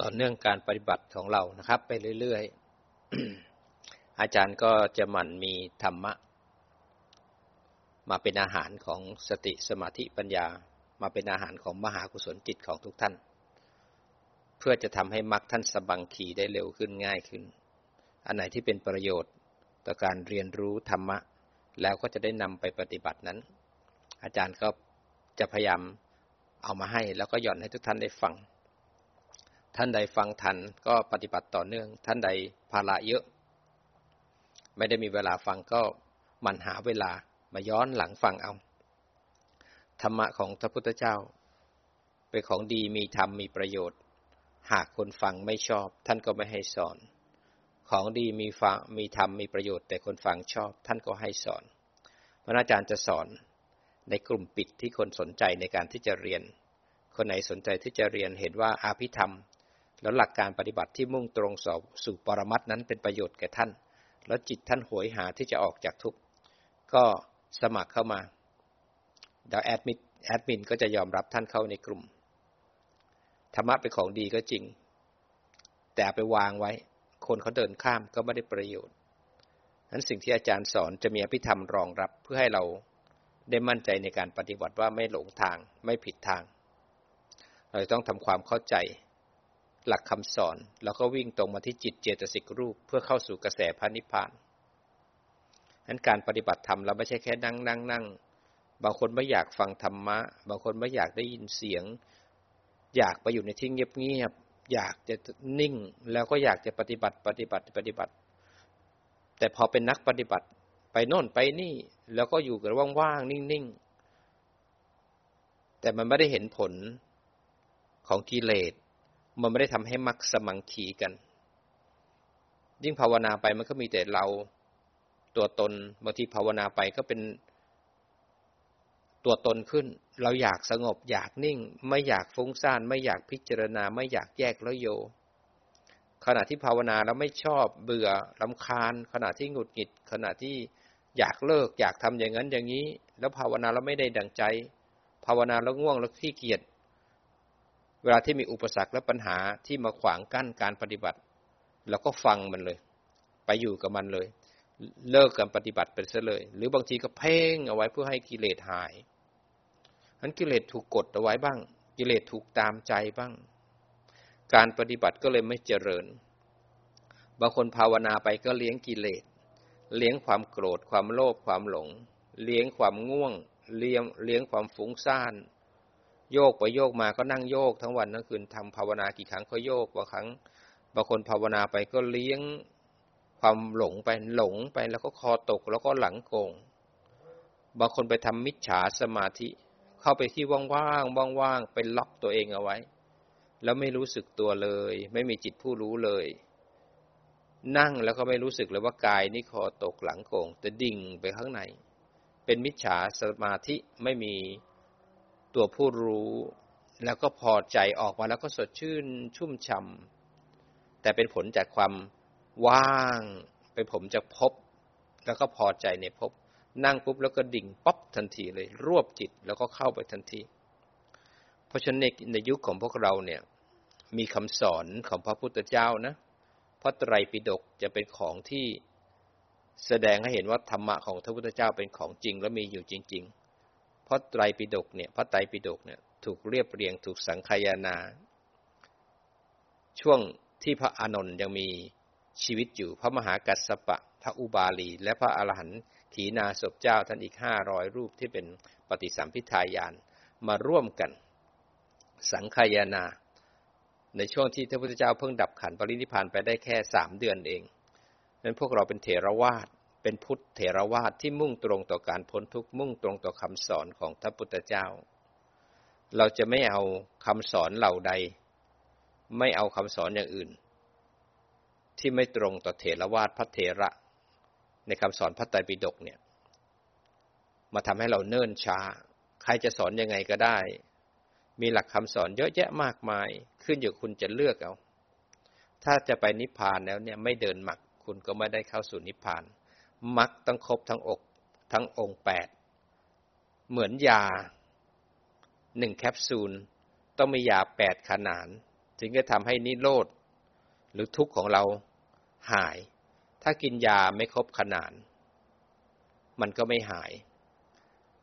ต่อเนื่องการปฏิบัติของเรานะครับ ไปเรื่อยๆ อาจารย์ก็จะหมั่นมีธรรมะ มาเป็นอาหารของสติสมาธิปัญญา มาเป็นอาหารของมหากุศลจิตของทุกท่าน เพื่อจะทำให้มรรคท่านสบังขีได้เร็วขึ้นง่ายขึ้น อันไหนที่เป็นประโยชน์ต่อการเรียนรู้ธรรมะ แล้วก็จะได้นำไปปฏิบัตินั้น อาจารย์ก็จะพยายามเอามาให้แล้วก็หย่อนให้ทุกท่านได้ฟัง ท่านใดฟังทันก็ปฏิบัติต่อเนื่อง ท่านใดภาระเยอะ ไม่ได้มีเวลาฟังก็มันหาเวลามาย้อนหลังฟังเอา ธรรมะของพระพุทธเจ้า เป็นของดีมีธรรมมีประโยชน์ หากคนฟังไม่ชอบ ท่านก็ไม่ให้สอน ของดีมีฟังมีธรรมมีประโยชน์ แต่คนฟังชอบ ท่านก็ให้สอน พระอาจารย์จะสอนในกลุ่มปิดที่คนสนใจในการที่จะเรียน คนไหนสนใจที่จะเรียนเห็นว่าอาภิธรรม แล้วหลักการปฏิบัติที่มุ่งตรงสู่ปรมัตนั้นเป็นประโยชน์แก่ท่าน แล้วจิตท่านหวยหาที่จะออกจากทุกข์ก็สมัครเข้ามาเดี๋ยวแอดมินแอดมินก็จะยอมรับท่านเข้าในกลุ่มธรรมะเป็นของดีก็จริง แต่ไปวางไว้ คนเขาเดินข้ามก็ไม่ได้ประโยชน์นั้นสิ่งที่อาจารย์สอนจะมีอภิธรรมรองรับเพื่อให้เราได้มั่นใจในการปฏิบัติว่าไม่หลงทางไม่ผิดทาง เราต้องทำความเข้าใจ หลักคำสอน แล้วก็วิ่งตรงมาที่จิตเจตสิกรูปเพื่อเข้าสู่กระแสพระนิพพานนั้นการปฏิบัติธรรมเราไม่ใช่แค่นั่งนั่งนั่งบางคนไม่อยากฟังธรรมะ บางคนไม่อยากได้ยินเสียง อยากไปอยู่ในที่เงียบๆอยากจะนิ่งแล้วก็อยากจะปฏิบัติปฏิบัติปฏิบัติ แต่พอเป็นนักปฏิบัติไปโน่นไปนี่ แล้วก็อยู่กับว่างๆนิ่งๆแต่มันไม่ได้เห็นผลของกิเลส มันไม่ได้ทำให้มักสมังขีกัน ยิ่งภาวนาไปมันก็มีแต่เราตัวตนบางทีภาวนาไปก็เป็นตัวตนขึ้น เราอยากสงบอยากนิ่ง ไม่อยากฟุ้งซ่าน ไม่อยากพิจารณา ไม่อยากแยกแล้วโย ขณะที่ภาวนาแล้วไม่ชอบเบื่อลำคาญ ขณะที่หงุดหงิด ขณะที่อยากเลิก อยากทำอย่างนั้นอย่างนี้ แล้วภาวนาแล้วไม่ได้ดังใจ ภาวนาแล้วง่วงแล้วขี้เกียจ เวลาที่มีอุปสรรคและปัญหาที่มาขวางกั้นการปฏิบัติเราก็ฟังมันเลย ไปอยู่กับมันเลย เลิกการปฏิบัติไปซะเลย หรือบางทีก็เพ่งเอาไว้เพื่อให้กิเลสหายนั้นกิเลสถูกกดเอาไว้บ้าง กิเลสถูกตามใจบ้าง การปฏิบัติก็เลยไม่เจริญ บางคนภาวนาไปก็เลี้ยงกิเลส เลี้ยงความโกรธ ความโลภ ความหลง เลี้ยงความง่วง เลี้ยงเลี้ยงความฟุ้งซ่าน โยกไปโยกมาก็นั่งโยกทั้งวันทั้งคืนทำภาวนากี่ครั้งก็โยกบางครั้งบางคนภาวนาไปก็เลี้ยงความหลงไปหลงไปแล้วก็คอตกแล้วก็หลังโกง บางคนไปทำมิจฉาสมาธิ เข้าไปที่ว่างๆว่างๆไปล็อกตัวเองเอาไว้ แล้วไม่รู้สึกตัวเลย ไม่มีจิตผู้รู้เลย นั่งแล้วก็ไม่รู้สึกเลยว่ากายนี่คอตกหลังโกงแต่ดิ่งไปข้างใน เป็นมิจฉาสมาธิไม่มี ตัวผู้รู้ แล้วก็พอใจออกมาแล้วก็สดชื่นชุ่มช่ำแต่เป็นผลจากความว่างเป็นผมจากพบ แล้วก็พอใจในพบ นั่งปุ๊บแล้วก็ดิ่งป๊อปทันทีเลย รวบจิตแล้วก็เข้าไปทันที เพราะฉะนั้นในยุคของพวกเราเนี่ยมีคำสอนของพระพุทธเจ้านะพระไตรปิฎกจะเป็นของที่แสดงให้เห็นว่าธรรมะของพระพุทธเจ้าเป็นของจริงและมีอยู่จริง ๆ ราะไตรปิฎกเนี่ยพระไตรปิฎกเนี่ยถูกเรียบเรียงถูกสังคายนา ช่วงที่พระอานนท์ยังมีชีวิตอยู่พระมหากัสสปะ พระอุบาลี และพระอรหันต์ขีนาศพเจ้าท่านอีกห้าร้อยรูปที่เป็นปฏิสัมพิทายานมาร่วมกัน สังคายนา ในช่วงที่พระพุทธเจ้าเพิ่งดับขันปรินิพานไปได้แค่สามเดือนเองนั้นพวกเราเป็นเถรวาท เป็นพุทธเถรวาทที่มุ่งตรงต่อการพ้นทุกข์มุ่งตรงต่อคำสอนของพระพุทธเจ้า เราจะไม่เอาคำสอนเหล่าใด ไม่เอาคำสอนอย่างอื่น ที่ไม่ตรงต่อเถรวาทพระเถระ ในคำสอนพระไตรปิฎกเนี่ย มาทำให้เราเนิ่นช้า ใครจะสอนยังไงก็ได้ มีหลักคำสอนเยอะแยะมากมาย ขึ้นอยู่คุณจะเลือกเอา ถ้าจะไปนิพพานแล้วเนี่ยไม่เดินหมัก คุณก็ไม่ได้เข้าสู่นิพพาน มักต้องครบทั้งอกทั้งองค์แปดเหมือนยาหนึ่งแคปซูล ต้องมียาแปดขนานถึงจะทำให้นิโรธหรือทุกข์ของเราหาย ถ้ากินยาไม่ครบขนาดมันก็ไม่หาย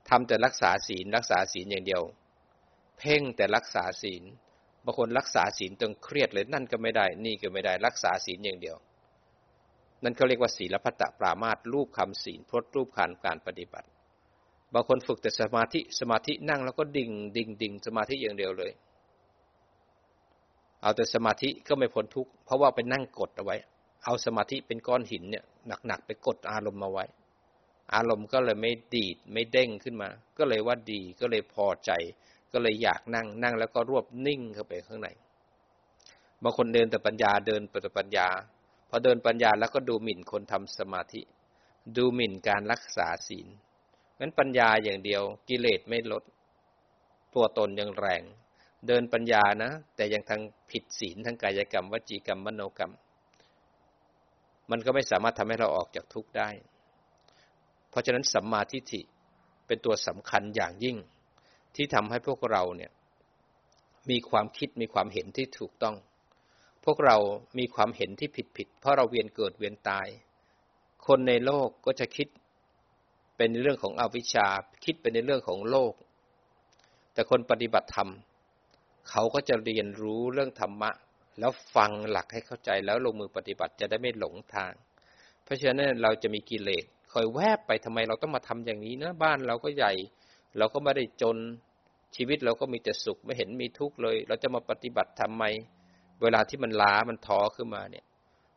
ทำแต่รักษาศีลรักษาศีลอย่างเดียว เพ่งแต่รักษาศีลบางคนรักษาศีลจนเครียดเลยนั่นก็ไม่ได้ นี่ก็ไม่ได้รักษาศีลอย่างเดียว นั่นเขาเรียกว่าศีลพัตตปรามาตรูปคำศีลพจน์รูปการการปฏิบัติ บางคนฝึกแต่สมาธิสมาธินั่งแล้วก็ดิ่งดิ่งดิ่งสมาธิอย่างเดียวเลย เอาแต่สมาธิก็ไม่พ้นทุกข์เพราะว่าไปนั่งกดเอาไว้ เอาสมาธิเป็นก้อนหินเนี่ยหนักๆไปกดอารมณ์มาไว้ อารมณ์ก็เลยไม่ดีดไม่เด้งขึ้นมา ก็เลยว่าดีก็เลยพอใจ ก็เลยอยากนั่งนั่งแล้วก็รวบนิ่งเข้าไปข้างในบางคนเดินแต่ปัญญาเดินแต่ปัญญา พอเดินปัญญาแล้วก็ดูหมิ่นคนทำสมาธิ ดูหมิ่นการรักษาศีลงั้นปัญญาอย่างเดียวกิเลสไม่ลด ตัวตนยังแรง เดินปัญญานะ แต่ยังทางผิดศีลทางกายกรรม วจีกรรมมโนกรรม มันก็ไม่สามารถทำให้เราออกจากทุกข์ได้ เพราะฉะนั้นสัมมาทิฏฐิเป็นตัวสำคัญอย่างยิ่ง ที่ทำให้พวกเราเนี่ยมีความคิดมีความเห็นที่ถูกต้อง พวกเรามีความเห็นที่ผิดผิดเพราะเราเวียนเกิดเวียนตาย คนในโลกก็จะคิดเป็นเรื่องของอวิชชา คิดเป็นในเรื่องของโลก แต่คนปฏิบัติธรรม เขาก็จะเรียนรู้เรื่องธรรมะ แล้วฟังหลักให้เข้าใจแล้วลงมือปฏิบัติจะได้ไม่หลงทาง เพราะฉะนั้นเราจะมีกิเลสคอยแวบไปทำไมเราต้องมาทำอย่างนี้นะบ้านเราก็ใหญ่ เราก็ไม่ได้จนชีวิตเราก็มีแต่สุขไม่เห็นมีทุกข์เลย เราจะมาปฏิบัติทำไม เวลาที่มันล้ามันท้อขึ้นมาเนี่ย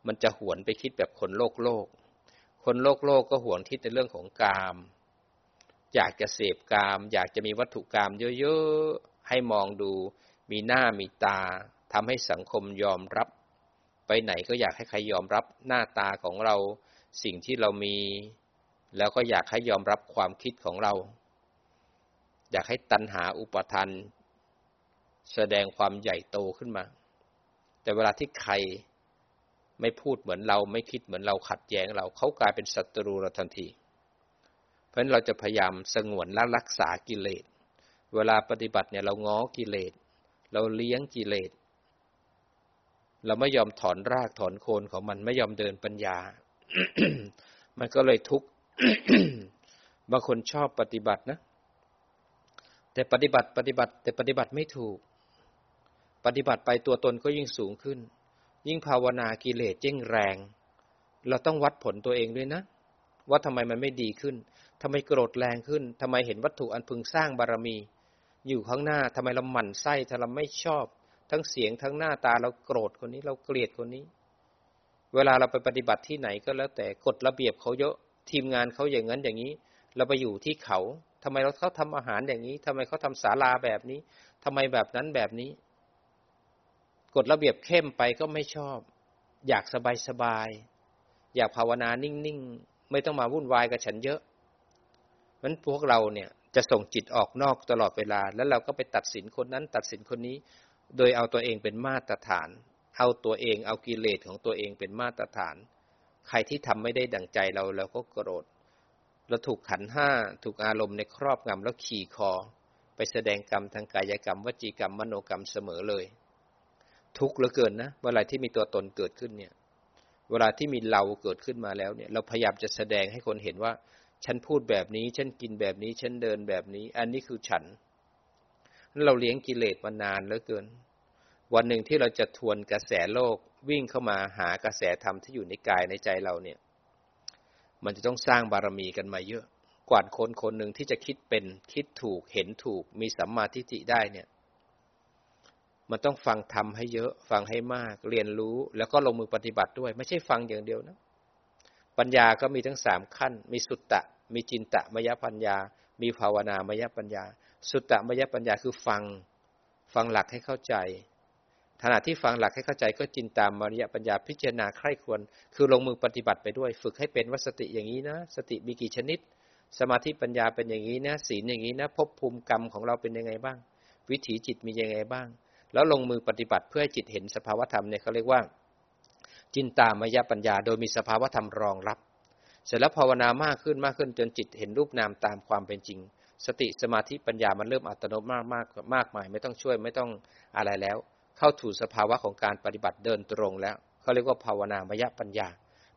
มันจะหวนไปคิดแบบคนโลกโลก คนโลกโลกก็หวนคิดในเรื่องของกาม อยากจะเสพกาม อยากจะมีวัตถุกรรมเยอะๆ ให้มองดู มีหน้ามีตาทำให้สังคมยอมรับ ไปไหนก็อยากให้ใครยอมรับหน้าตาของเรา สิ่งที่เรามี แล้วก็อยากให้ยอมรับความคิดของเรา อยากให้ตัณหาอุปทานแสดงความใหญ่โตขึ้นมา แต่เวลาที่ใครไม่พูดเหมือนเราไม่คิดเหมือนเราขัดแย้งเราเขากลายเป็นศัตรูเราทันที เพราะฉะนั้นเราจะพยายามสงวนและรักษากิเลส เวลาปฏิบัติเนี่ยเราง้อกิเลส เราเลี้ยงกิเลส เราไม่ยอมถอนรากถอนโคนของมันไม่ยอมเดินปัญญา มันก็เลยทุกข์บางคนชอบปฏิบัตินะ แต่ปฏิบัติปฏิบัติ แต่ปฏิบัติไม่ถูก ปฏิบัติไปตัวตนก็ยิ่งสูงขึ้น ยิ่งภาวนากิเลสยิ่งแรง เราต้องวัดผลตัวเองด้วยนะ ว่าทำไมมันไม่ดีขึ้นทำไมโกรธแรงขึ้นทำไมเห็นวัตถุอันพึงสร้างบารมี อยู่ข้างหน้าทำไมเราหมั่นไส้ถ้าเราไม่ชอบ ทั้งเสียงทั้งหน้าตาเราโกรธคนนี้เราเกลียดคนนี้ เวลาเราไปปฏิบัติที่ไหนก็แล้วแต่กฎระเบียบเขาเยอะทีมงานเขาอย่างนั้นอย่างนี้ เราไปอยู่ที่เขาทำไมเราเขาทำอาหารอย่างนี้ทำไมเขาทำศาลาแบบนี้ทำไมแบบนั้นแบบนี้ กฎระเบียบเข้มไปก็ไม่ชอบ อยากสบายสบาย อยากภาวนานิ่งๆ ไม่ต้องมาวุ่นวายกับฉันเยอะมันพวกเราเนี่ยจะส่งจิตออกนอกตลอดเวลา แล้วเราก็ไปตัดสินคนนั้น ตัดสินคนนี้ โดยเอาตัวเองเป็นมาตรฐาน เอาตัวเองเอากิเลสของตัวเองเป็นมาตรฐาน ใครที่ทำไม่ได้ดั่งใจเราเราก็โกรธเราถูกขันห้าถูกอารมณ์ในครอบงำแล้วขี่คอ ไปแสดงกรรมทางกายกรรมวจีกรรมมโนกรรมเสมอเลย ทุกข์เหลือเกินนะเวลาที่มีตัวตนเกิดขึ้นเนี่ย เวลาที่มีเราเกิดขึ้นมาแล้วเนี่ย เราพยายามจะแสดงให้คนเห็นว่า ฉันพูดแบบนี้ ฉันกินแบบนี้ ฉันเดินแบบนี้ อันนี้คือฉัน เราเลี้ยงกิเลสมานานเหลือเกิน วันหนึ่งที่เราจะทวนกระแสโลกวิ่งเข้ามาหากระแสธรรมที่อยู่ในกายในใจเราเนี่ย มันจะต้องสร้างบารมีกันมาเยอะ กว่าคนคนหนึ่งที่จะคิดเป็นคิดถูกเห็นถูกมีสัมมาทิฏฐิได้เนี่ย มันต้องฟังทำให้เยอะ ฟังให้มาก เรียนรู้แล้วก็ลงมือปฏิบัติด้วย ไม่ใช่ฟังอย่างเดียวนะ ปัญญาก็มีทั้งสามขั้น มีสุตตะ มีจินตะมยปัญญา มีภาวนามยปัญญา สุตตะมยปัญญาคือฟัง ฟังหลักให้เข้าใจขณะที่ฟังหลักให้เข้าใจก็จินตามมริยปัญญาพิจารณาใคร่ควร คือลงมือปฏิบัติไปด้วย ฝึกให้เป็นวัสติอย่างนี้นะ สติมีกี่ชนิด สมาธิปัญญาเป็นอย่างนี้นะศีลอย่างนี้นะภพภูมิกรรมของเราเป็นยังไงบ้าง วิถีจิตมียังไงบ้าง แล้วลงมือปฏิบัติเพื่อให้จิตเห็นสภาวธรรมเนี่ยเขาเรียกว่า จินตามยปัญญา โดยมีสภาวธรรมรองรับ เสร็จแล้วภาวนามากขึ้นมากขึ้นจนจิตเห็นรูปนามตามความเป็นจริง สติสมาธิปัญญามันเริ่มอัตโนมัติมากมากมากมายไม่ต้องช่วยไม่ต้องอะไรแล้ว เข้าถูสภาวะของการปฏิบัติเดินตรงแล้วเขาเรียกว่าภาวนามยปัญญา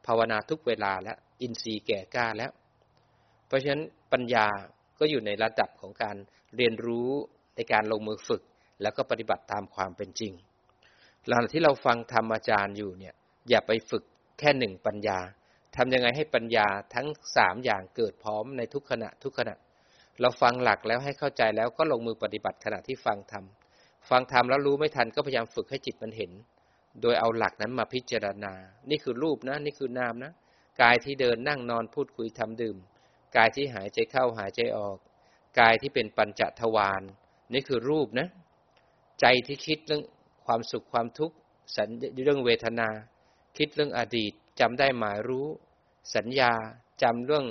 ภาวนาทุกเวลาแล้วอินทรีย์แก่กล้าแล้ว เพราะฉะนั้นปัญญาก็อยู่ในระดับของการเรียนรู้ในการลงมือฝึก แล้วก็ปฏิบัติตามความเป็นจริงหลังที่เราฟังธรรมอาจารย์อยู่เนี่ยอย่าไปฝึกแค่หนึ่งปัญญาทำยังไงให้ปัญญาทั้งสามอย่างเกิดพร้อมในทุกขณะทุกขณะ เราฟังหลักแล้วให้เข้าใจแล้วก็ลงมือปฏิบัติขณะที่ฟังธรรมฟังธรรมแล้วรู้ไม่ทันก็พยายามฝึกให้จิตมันเห็น โดยเอาหลักนั้นมาพิจารณา นี่คือรูปนะ นี่คือนามนะ กายที่เดินนั่งนอนพูดคุยทำดื่ม กายที่หายใจเข้าหายใจออก กายที่เป็นปัญจทวารนี่คือรูปนะ ใจที่คิดเรื่องความสุขความทุกข์สัญเรื่องเวทนา คิดเรื่องอดีตจำได้หมายรู้ สัญญาจำเรื่อง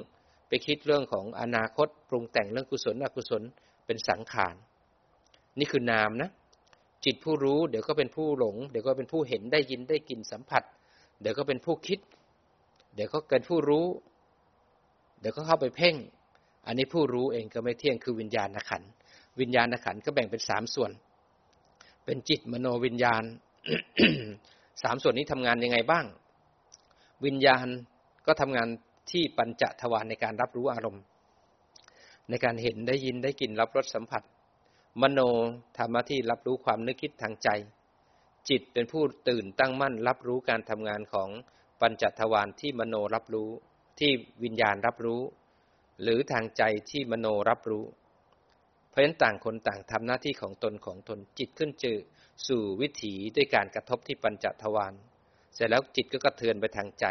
ไปคิดเรื่องของอนาคตปรุงแต่งเรื่องกุศลอกุศลเป็นสังขาร นี่คือนามนะ จิตผู้รู้เดี๋ยวก็เป็นผู้หลง เดี๋ยวก็เป็นผู้เห็นได้ยินได้กินสัมผัส เดี๋ยวก็เป็นผู้คิด เดี๋ยวก็เกินผู้รู้ เดี๋ยวก็เข้าไปเพ่ง อันนี้ผู้รู้เองก็ไม่เที่ยงคือวิญญาณขันวิญญาณขันก็แบ่งเป็นสามส่วน เป็นจิตมโนวิญญาณสามส่วนนี้ทำงานยังไงบ้าง วิญญาณก็ทำงานที่ปัญจทวารในการรับรู้อารมณ์ ในการเห็นได้ยินได้กลิ่นรับรสสัมผัส มโนทำหน้าที่รับรู้ความนึกคิดทางใจ จิตเป็นผู้ตื่นตั้งมั่น รับรู้การทำงานของปัญจทวารที่มโนรับรู้ที่วิญญาณรับรู้ หรือทางใจที่มโนรับรู้ เพราะฉะนั้นต่างคนต่างทำหน้าที่ของตนของตนจิตขึ้นเจอสู่วิถีด้วยการกระทบที่ปัญจทวารเสร็จแล้วจิตก็กระเทือนไปทางใจ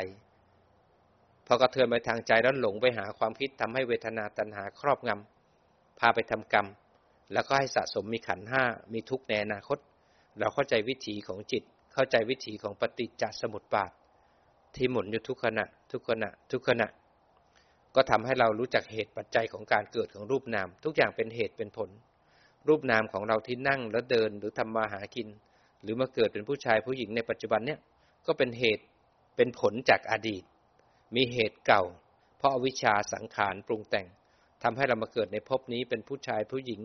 พอกระเทือนไปทางใจแล้วหลงไปหาความคิดทำให้เวทนาตัณหาครอบงำพาไปทำกรรม แล้วก็ให้สะสมมีขันห้ามีทุกในอนาคต เราเข้าใจวิถีของจิต เข้าใจวิถีของปฏิจจสมุปบาท ที่หมุนอยู่ทุกขณะ ทุกขณะ ทุกขณะ ก็ทำให้เรารู้จักเหตุปัจจัยของการเกิดของรูปนาม ทุกอย่างเป็นเหตุเป็นผล รูปนามของเราที่นั่งแล้วเดินหรือทำมาหากิน หรือมาเกิดเป็นผู้ชายผู้หญิงในปัจจุบันเนี่ยก็เป็นเหตุเป็นผลจากอดีต มีเหตุเก่า เพราะวิชชาสังขารปรุงแต่งทำให้เรามาเกิดในภพนี้เป็นผู้ชายผู้หญิง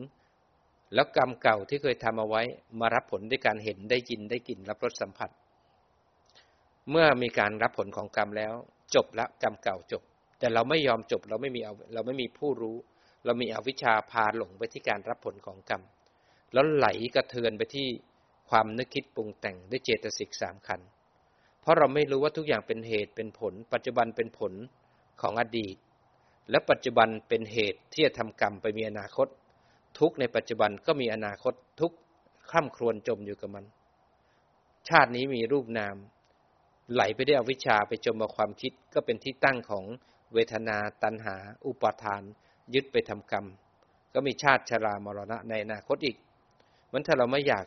แล้วกรรมเก่าที่เคยทำเอาไว้มารับผลด้วยการเห็นได้ยินได้กลิ่นรับรสสัมผัส เมื่อมีการรับผลของกรรมแล้ว จบละกรรมเก่าจบ แต่เราไม่ยอมจบเราไม่มีเราไม่มีผู้รู้ เรามีอวิชชาพาหลงไปที่การรับผลของกรรม แล้วไหลกระเทือนไปที่ความนึกคิดปรุงแต่งด้วยเจตสิกสามขัน เพราะเราไม่รู้ว่าทุกอย่างเป็นเหตุเป็นผล ปัจจุบันเป็นผลของอดีต และปัจจุบันเป็นเหตุที่จะทำกรรมไปมีอนาคต ทุกในปัจจุบันก็มีอนาคตทุกคร่ำครวญจมอยู่กับมัน ชาตินี้มีรูปนาม ไหลไปได้อวิชชาไปจมกับความคิดก็เป็นที่ตั้งของ เวทนาตัณหา อุปาทาน ยึดไปทำกรรม ก็มีชาติชรามรณะในอนาคตอีกมันถ้าเราไม่อยาก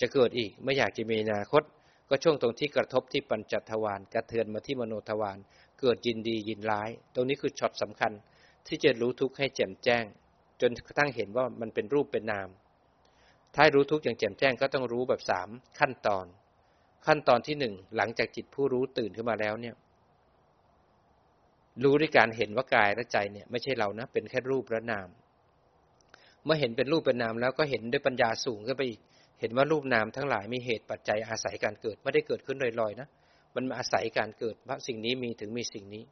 จะเกิดอีก ไม่อยากจะมีอนาคต ก็ช่วงตรงที่กระทบที่ปัญจทวารกระเทือนมาที่มโนทวารเกิดยินดียินร้าย ตรงนี้คือช็อตสำคัญ ที่จะรู้ทุกข์ให้แจ่มแจ้ง จนกระทั่งเห็นว่ามันเป็นรูปเป็นนาม ถ้ารู้ทุกข์อย่างแจ่มแจ้งก็ต้องรู้แบบสามขั้นตอน ขั้นตอนที่หนึ่งหลังจากจิตผู้รู้ตื่นขึ้นมาแล้วเนี่ย รู้ด้วยการเห็นว่ากายและใจเนี่ยไม่ใช่เรานะ เป็นแค่รูปและนาม เมื่อเห็นเป็นรูปเป็นนามแล้วก็เห็นด้วยปัญญาสูงขึ้นไปอีก เห็นว่ารูปนามทั้งหลายมีเหตุปัจจัยอาศัยการเกิด ไม่ได้เกิดขึ้นลอยๆนะ มันมาอาศัยการเกิดเพราะสิ่งนี้มีถึงมีสิ่งนี้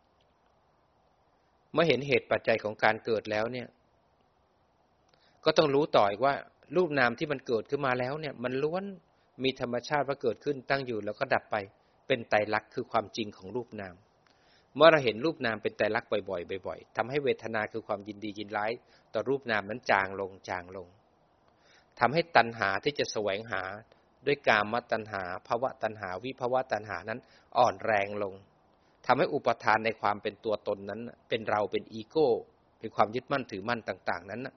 เมื่อเห็นเหตุปัจจัยของการเกิดแล้วเนี่ย ก็ต้องรู้ต่ออีกว่า รูปนามที่มันเกิดขึ้นมาแล้วเนี่ย มันล้วนมีธรรมชาติว่าเกิดขึ้นตั้งอยู่แล้วก็ดับไป เป็นไตรลักษณ์คือความจริงของรูปนาม เมื่อเราเห็นรูปนามเป็นไตรลักบ่อยๆบ่อยๆทำให้เวทนาคือความยินดียินร้าย ต่อรูปนามนั้นจางลงจางลงทำให้ตัณหาที่จะแสวงหาด้วยกามตัณหาภาวะตัณหาวิภาวะตัณหานั้นอ่อนแรงลงทำให้อุปทานในความเป็นตัวตนนั้น เป็นเราเป็นอีโก้ เป็นความยึดมั่นถือมั่นต่าง ๆ นั้น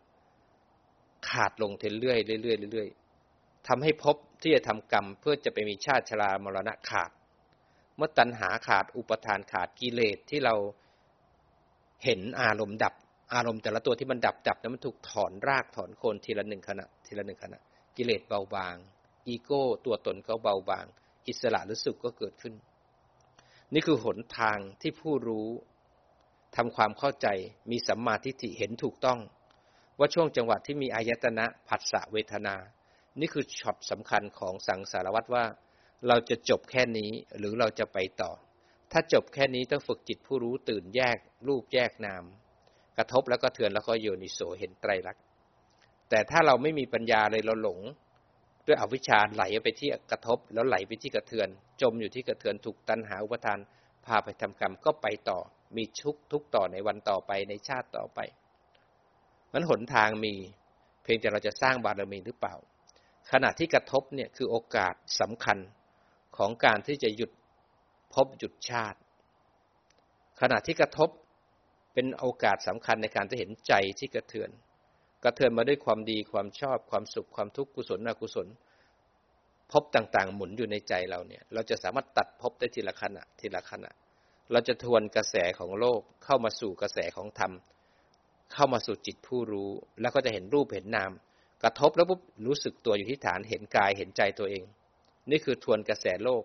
ขาดลงเรื่อยๆเรื่อยๆเรื่อยๆทำให้พบที่จะทำกรรมเพื่อจะไปมีชาติชรามรณะขาด เมื่อตัณหาขาดอุปทานขาดกิเลสที่เราเห็นอารมณ์ดับ อารมณ์แต่ละตัวที่มันดับดับนั้นมันถูกถอนรากถอนโคนทีละหนึ่งขณะทีละหนึ่งขณะ กิเลสเบาบาง อีโก้ตัวตนก็เบาบาง อิสระหรือสุขก็เกิดขึ้น นี่คือหนทางที่ผู้รู้ทำความเข้าใจมีสัมมาทิฏฐิเห็นถูกต้อง ว่าช่วงจังหวะที่มีอายตนะผัสสะเวทนา นี่คือช็อตสำคัญของสังสารวัตรว่า เราจะจบแค่นี้หรือเราจะไปต่อ ถ้าจบแค่นี้ต้องฝึกจิตผู้รู้ตื่นแยก รูปแยกนาม กระทบแล้วก็เทือนแล้วก็โยนิโสเห็นไตรลักษณ์แต่ถ้าเราไม่มีปัญญาเลยเราหลง ด้วยอวิชชาไหลไปที่กระทบแล้วไหลไปที่กระเทือน จมอยู่ที่กระเทือนถูกตันหาอุปทาน พาไปทำกรรมก็ไปต่อ มีชุกทุกต่อในวันต่อไปในชาติต่อไปมันหนทางมีเพียงแต่เราจะสร้างบารมีหรือเปล่า ขณะที่กระทบเนี่ยคือโอกาสสำคัญ ของการที่จะหยุดพบหยุดชาติ ขณะที่กระทบเป็นโอกาสสำคัญในการจะเห็นใจที่กระเทือน กระเทือนมาด้วยความดีความชอบความสุขความทุกข์กุศลอกุศล พบต่างๆ หมุนอยู่ในใจเราเนี่ย เราจะสามารถตัดพบได้ทีละขณะทีละขณะ เราจะทวนกระแสของโลกเข้ามาสู่กระแสของธรรม เข้ามาสู่จิตผู้รู้ แล้วก็จะเห็นรูปเห็นนาม กระทบแล้วปุ๊บรู้สึกตัวอยู่ที่ฐานเห็นกายเห็นใจตัวเอง นี่คือทวนกระแสโลก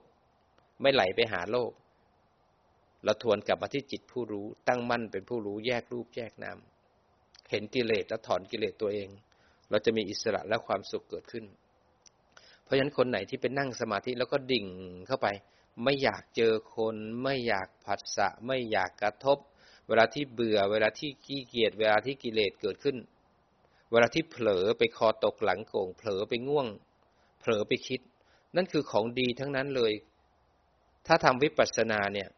ไม่ไหลไปหาโลก เราทวนกลับมาที่จิตผู้รู้ ตั้งมั่นเป็นผู้รู้แยกรูปแยกนามเห็นกิเลสแล้วถอนกิเลสตัวเอง เราจะมีอิสระและความสุขเกิดขึ้น เพราะฉะนั้นคนไหนที่เป็นนั่งสมาธิแล้วก็ดิ่งเข้าไป ไม่อยากเจอคน ไม่อยากผัสสะ ไม่อยากกระทบ เวลาที่เบื่อ เวลาที่ขี้เกียจ เวลาที่กิเลสเกิดขึ้น เวลาที่เผลอไปคอตกหลังโก่ง เผลอไปง่วง เผลอไปคิด นั่นคือของดีทั้งนั้นเลย ถ้าทำวิปัสสนาเนี่ย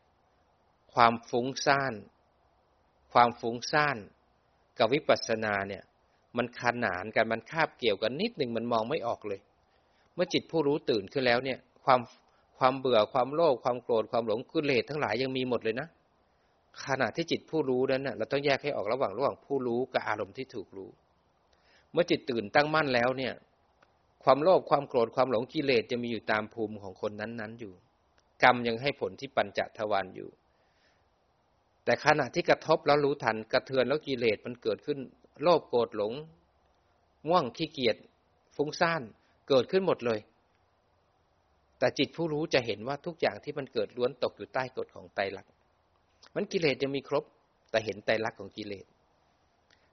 ความฟุ้งซ่าน ความฟุ้งซ่านกับวิปัสสนาเนี่ย มันขนานกันมันคาบเกี่ยวกันนิดหนึ่งมันมองไม่ออกเลย เมื่อจิตผู้รู้ตื่นขึ้นแล้วเนี่ย ความความเบื่อความโลภความโกรธความหลงกิเลสทั้งหลายยังมีหมดเลยนะขณะที่จิตผู้รู้นั้นเราต้องแยกให้ออกระหว่างระหว่างผู้รู้กับอารมณ์ที่ถูกรู้ เมื่อจิตตื่นตั้งมั่นแล้วเนี่ย ความโลภความโกรธความหลงกิเลสจะมีอยู่ตามภูมิของคนนั้นๆอยู่ กรรมยังให้ผลที่ปัญจทวารอยู่ แต่ขณะที่กระทบแล้วรู้ทันกระเทือนแล้วกิเลสมันเกิดขึ้น โลภโกรธหลงง่วงขี้เกียจฟุ้งซ่านเกิดขึ้นหมดเลย แต่จิตผู้รู้จะเห็นว่าทุกอย่างที่มันเกิดล้วนตกอยู่ใต้กฎของไตรลักษณ์มันกิเลสยังมีครบ แต่เห็นไตรลักษณ์ของกิเลส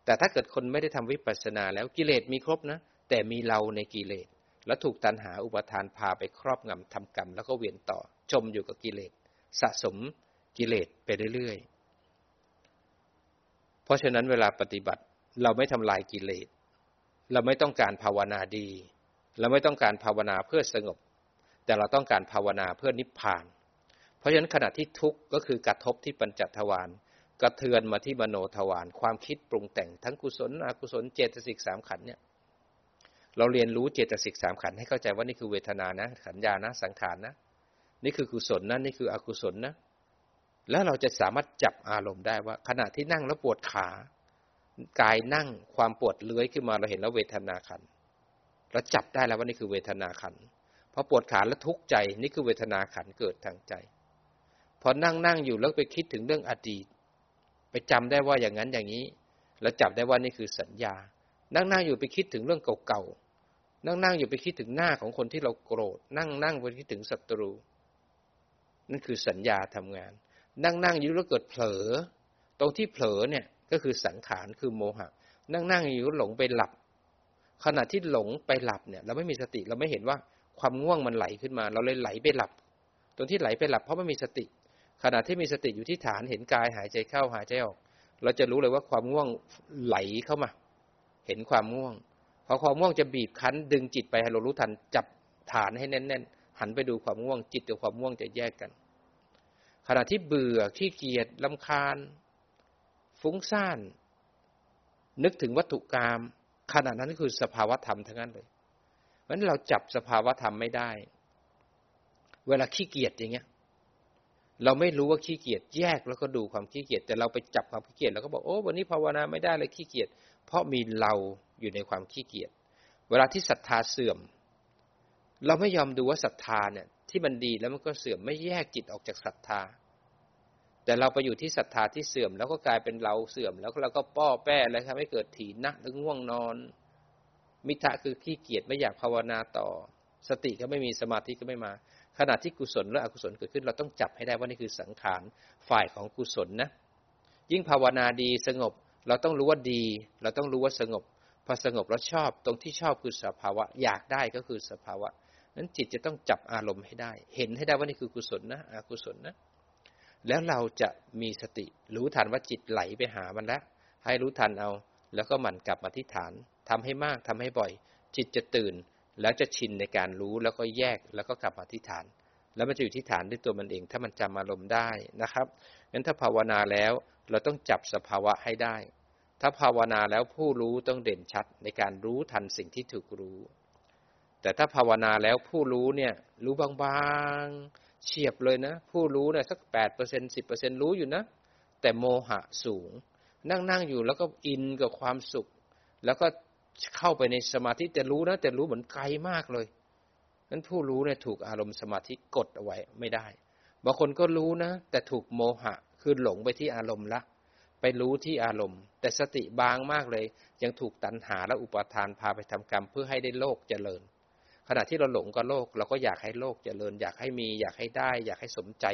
แต่ถ้าเกิดคนไม่ได้ทำวิปัสสนาแล้วกิเลสมีครบนะ แต่มีเราในกิเลส แล้วถูกตันหาอุปทานพาไปครอบงำทำกรรม แล้วก็เวียนต่อจมอยู่กับกิเลส สะสมกิเลสไปเรื่อยๆ เพราะฉะนั้นเวลาปฏิบัติเราไม่ทำลายกิเลส เราไม่ต้องการภาวนาดี เราไม่ต้องการภาวนาเพื่อสงบ แต่เราต้องการภาวนาเพื่อนิพพาน เพราะฉะนั้นขณะที่ทุกข์ก็คือกระทบที่ปัญจทวารกระเทือนมาที่มโนทวารความคิดปรุงแต่งทั้งกุศลอกุศลเจตสิกสามขันเนี่ย เราเรียนรู้เจตสิกสามขันให้เข้าใจว่านี่คือเวทนานะ ขันญานะ สังขารนะ นี่คือกุศลนะนี่คืออกุศลนะ แล้วเราจะสามารถจับอารมณ์ได้ว่า ขณะที่นั่งแล้วปวดขากายนั่งความปวดเลื้อยขึ้นมาเราเห็นแล้วเวทนาขันเราจับได้แล้วว่านี่คือเวทนาขันพอปวดขาแล้วทุกข์ใจนี่คือเวทนาขันเกิดทางใจพอนั่งนั่งอยู่แล้วไปคิดถึงเรื่องอดีต ไปจำได้ว่าอย่างนั้นอย่างนี้ แล้วจับได้ว่านี่คือสัญญา นั่งนั่งอยู่ไปคิดถึงเรื่องเก่าๆ นั่งนั่งอยู่ไปคิดถึงหน้าของคนที่เราโกรธ นั่งนั่งไปคิดถึงศัตรู นั่นคือสัญญาทำงาน นั่งนั่งอยู่แล้วเกิดเผลอ ตรงที่เผลอเนี่ยก็คือสังขารคือโมหะ นั่งนั่งอยู่หลงไปหลับ ขณะที่หลงไปหลับเนี่ย เราไม่มีสติเราไม่เห็นว่าความง่วงมันไหลขึ้นมา เราเลยไหลไปหลับ ตรงที่ไหลไปหลับเพราะไม่มีสติ ขณะที่มีสติอยู่ที่ฐานเห็นกายหายใจเข้าหายใจออก เราจะรู้เลยว่าความง่วงไหลเข้ามา เห็นความง่วง พอความง่วงจะบีบคั้น ดึงจิตไปให้เรารู้ทันจับฐานให้แน่นๆหันไปดูความง่วงจิตกับความง่วงจะแยกกัน ขณะที่เบื่อขี้เกียจลำคาญ ฟุ้งซ่าน นึกถึงวัตถุกรรมขณะนั้นคือสภาวธรรมทั้งนั้นเลยเพราะนั้นเราจับสภาวธรรมไม่ได้ เวลาขี้เกียจอย่างเงี้ยเราไม่รู้ว่าขี้เกียจแยกแล้วก็ดูความขี้เกียจแต่เราไปจับความขี้เกียจแล้วก็บอกโอ้วันนี้ภาวนาไม่ได้เลยขี้เกียจเพราะมีเรา อยู่ในความขี้เกียจเวลาที่ศรัทธาเสื่อม เราไม่ยอมดูว่าศรัทธาเนี่ย ที่มันดีแล้วมันก็เสื่อมไม่แยกจิตออกจากศรัทธา แต่เราไปอยู่ที่ศรัทธาที่เสื่อม แล้วก็กลายเป็นเราเสื่อม แล้วเราก็ป้อแป้แล้วทำให้เกิดถีนักหรือง่วงนอน มิทะคือขี้เกียจไม่อยากภาวนาต่อ สติก็ไม่มีสมาธิก็ไม่มา ขณะที่กุศลและอกุศลเกิดขึ้น เราต้องจับให้ได้ว่านี่คือสังขารฝ่ายของกุศลนะ ยิ่งภาวนาดีสงบ เราต้องรู้ว่าดี เราต้องรู้ว่าสงบ พอสงบแล้วชอบตรงที่ชอบคือสภาวะ อยากได้ก็คือสภาวะนั้นจิตจะต้องจับอารมณ์ให้ได้ เห็นให้ได้ว่านี่คือกุศลนะอกุศลนะ แล้วเราจะมีสติรู้ทันว่าจิตไหลไปหามันแล้ว ให้รู้ทันเอา แล้วก็หมั่นกลับมาที่ฐานทำให้มากทำให้บ่อย จิตจะตื่น แล้วจะชินในการรู้แล้วก็แยกแล้วก็กลับมาที่ฐาน แล้วมันจะอยู่ที่ฐานด้วยตัวมันเอง ถ้ามันจำอารมณ์ได้นะครับงั้นถ้าภาวนาแล้วเราต้องจับสภาวะให้ได้ ถ้าภาวนาแล้วผู้รู้ต้องเด่นชัดในการรู้ทันสิ่งที่ถูกรู้ แต่ถ้าภาวนาแล้วผู้รู้เนี่ย รู้บางๆเฉียบเลยนะ ผู้รู้เนี่ยสักแปดเปอร์เซ็นสิบเปอร์เซ็นรู้อยู่นะ แต่โมหะสูง นั่งนั่งอยู่แล้วก็อินกับความสุข แล้วก็เข้าไปในสมาธิแต่รู้นะ แต่รู้เหมือนไกลมากเลยนั้นผู้รู้เนี่ยถูกอารมณ์สมาธิกดเอาไว้ไม่ได้บางคนก็รู้นะ แต่ถูกโมหะคือหลงไปที่อารมณ์ละ รู้ที่อารมณ์ แต่สติบางมากเลย ยังถูกตัณหาและอุปาทานพาไปทำกรรมเพื่อให้ได้โลกเจริญ ขณะที่เราหลงกับโลกเราก็อยากให้โลกเจริญ อยากให้มี อยากให้ได้ อยากให้สมใจ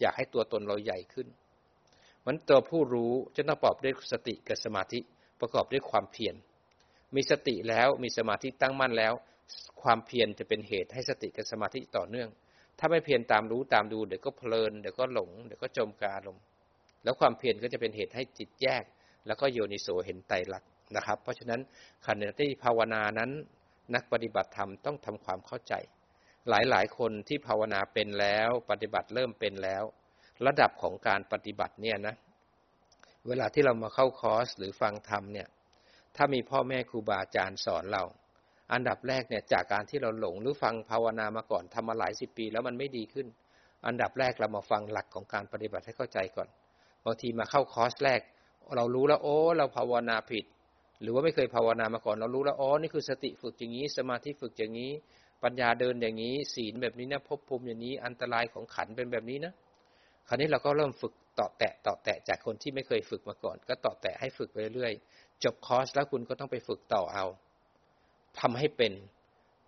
อยากให้ตัวตนเราใหญ่ขึ้นมันตัวผู้รู้จะต้องประกอบด้วยสติกับสมาธิประกอบด้วยความเพียรมีสติแล้วมีสมาธิตั้งมั่นแล้ว ความเพียรจะเป็นเหตุให้สติกับสมาธิต่อเนื่อง ถ้าไม่เพียรตามรู้ตามดูเดี๋ยวก็เพลินเดี๋ยวก็หลงเดี๋ยวก็จมกาลมณ์ แล้วความเพียรก็จะเป็นเหตุให้จิตแยก แล้วก็โยนิโสเห็นไตรลักษณ์นะครับ เพราะฉะนั้นขณะที่ภาวนานั้น นักปฏิบัติธรรมต้องทำความเข้าใจ หลายๆ คนที่ภาวนาเป็นแล้ว ปฏิบัติเริ่มเป็นแล้ว ระดับของการปฏิบัติเนี่ยนะเวลาที่เรามาเข้าคอร์สหรือฟังธรรมเนี่ย ถ้ามีพ่อแม่ครูบาอาจารย์สอนเรา อันดับแรกเนี่ยจากการที่เราหลงหรือฟังภาวนามาก่อนทำมาหลายสิบปี แล้วมันไม่ดีขึ้น อันดับแรกเรามาฟังหลักของการปฏิบัติให้เข้าใจก่อน บางทีมาเข้าคอร์สแรก เรารู้แล้วโอ้ เราภาวนาผิด หรือว่าไม่เคยภาวนามาก่อน เรารู้แล้วอ๋อนี่คือสติฝึกอย่างนี้ สมาธิฝึกอย่างนี้ ปัญญาเดินอย่างนี้ ศีลแบบนี้นะภพภูมิอย่างนี้ อันตรายของขันเป็นแบบนี้นะคราวนี้เราก็เริ่มฝึกต่อแตะต่อแตะจากคนที่ไม่เคยฝึกมาก่อน ก็ต่อแตะให้ฝึกไปเรื่อยจบคอร์สแล้วคุณก็ต้องไปฝึกต่อเอาทำให้เป็น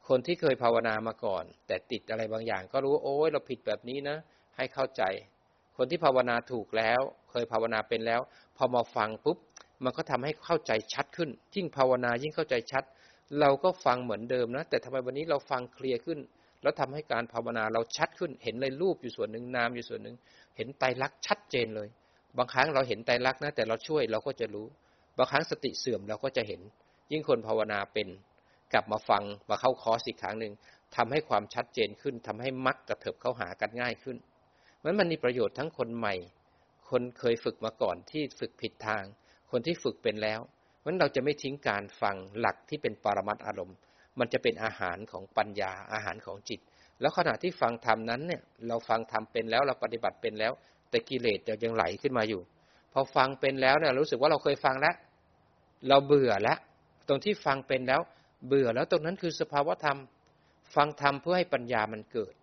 คนที่เคยภาวนามาก่อน แต่ติดอะไรบางอย่าง ก็รู้โอ้ยเราผิดแบบนี้นะ ให้เข้าใจ คนที่ภาวนาถูกแล้ว เคยภาวนาเป็นแล้ว พอมาฟังปุ๊บ มันก็ทำให้เข้าใจชัดขึ้น ยิ่งภาวนายิ่งเข้าใจชัด เราก็ฟังเหมือนเดิมนะ แต่ทำไมวันนี้เราฟังเคลียร์ขึ้น แล้วทำให้การภาวนาเราชัดขึ้น เห็นเลยรูปอยู่ส่วนหนึ่งนามอยู่ส่วนหนึ่ง เห็นไตรลักษณ์ชัดเจนเลย บางครั้งเราเห็นไตรลักษณ์นะ แต่เราช่วยเราก็จะรู้ บางครั้งสติเสื่อมเราก็จะเห็น ยิ่งคนภาวนาเป็น กลับมาฟังมาเข้าคอร์สอีกครั้งหนึ่งทำให้ความชัดเจนขึ้นทำให้มักกระเถิบเข้าหากันง่ายขึ้น มันมันมีประโยชน์ทั้งคนใหม่ คนเคยฝึกมาก่อนที่ฝึกผิดทาง คนที่ฝึกเป็นแล้วมันเราจะไม่ทิ้งการฟังหลักที่เป็นปรมัตอารมณ์ มันจะเป็นอาหารของปัญญาอาหารของจิต แล้วขณะที่ฟังธรรมนั้นเนี่ยเราฟังธรรมเป็นแล้วเราปฏิบัติเป็นแล้ว แต่กิเลสยังไหลขึ้นมาอยู่ พอฟังเป็นแล้วเนี่ยรู้สึกว่าเราเคยฟังแล้วเราเบื่อแล้วตรงที่ฟังเป็นแล้ว เบื่อแล้วตรงนั้นคือสภาวธรรม ฟังธรรมเพื่อให้ปัญญามันเกิด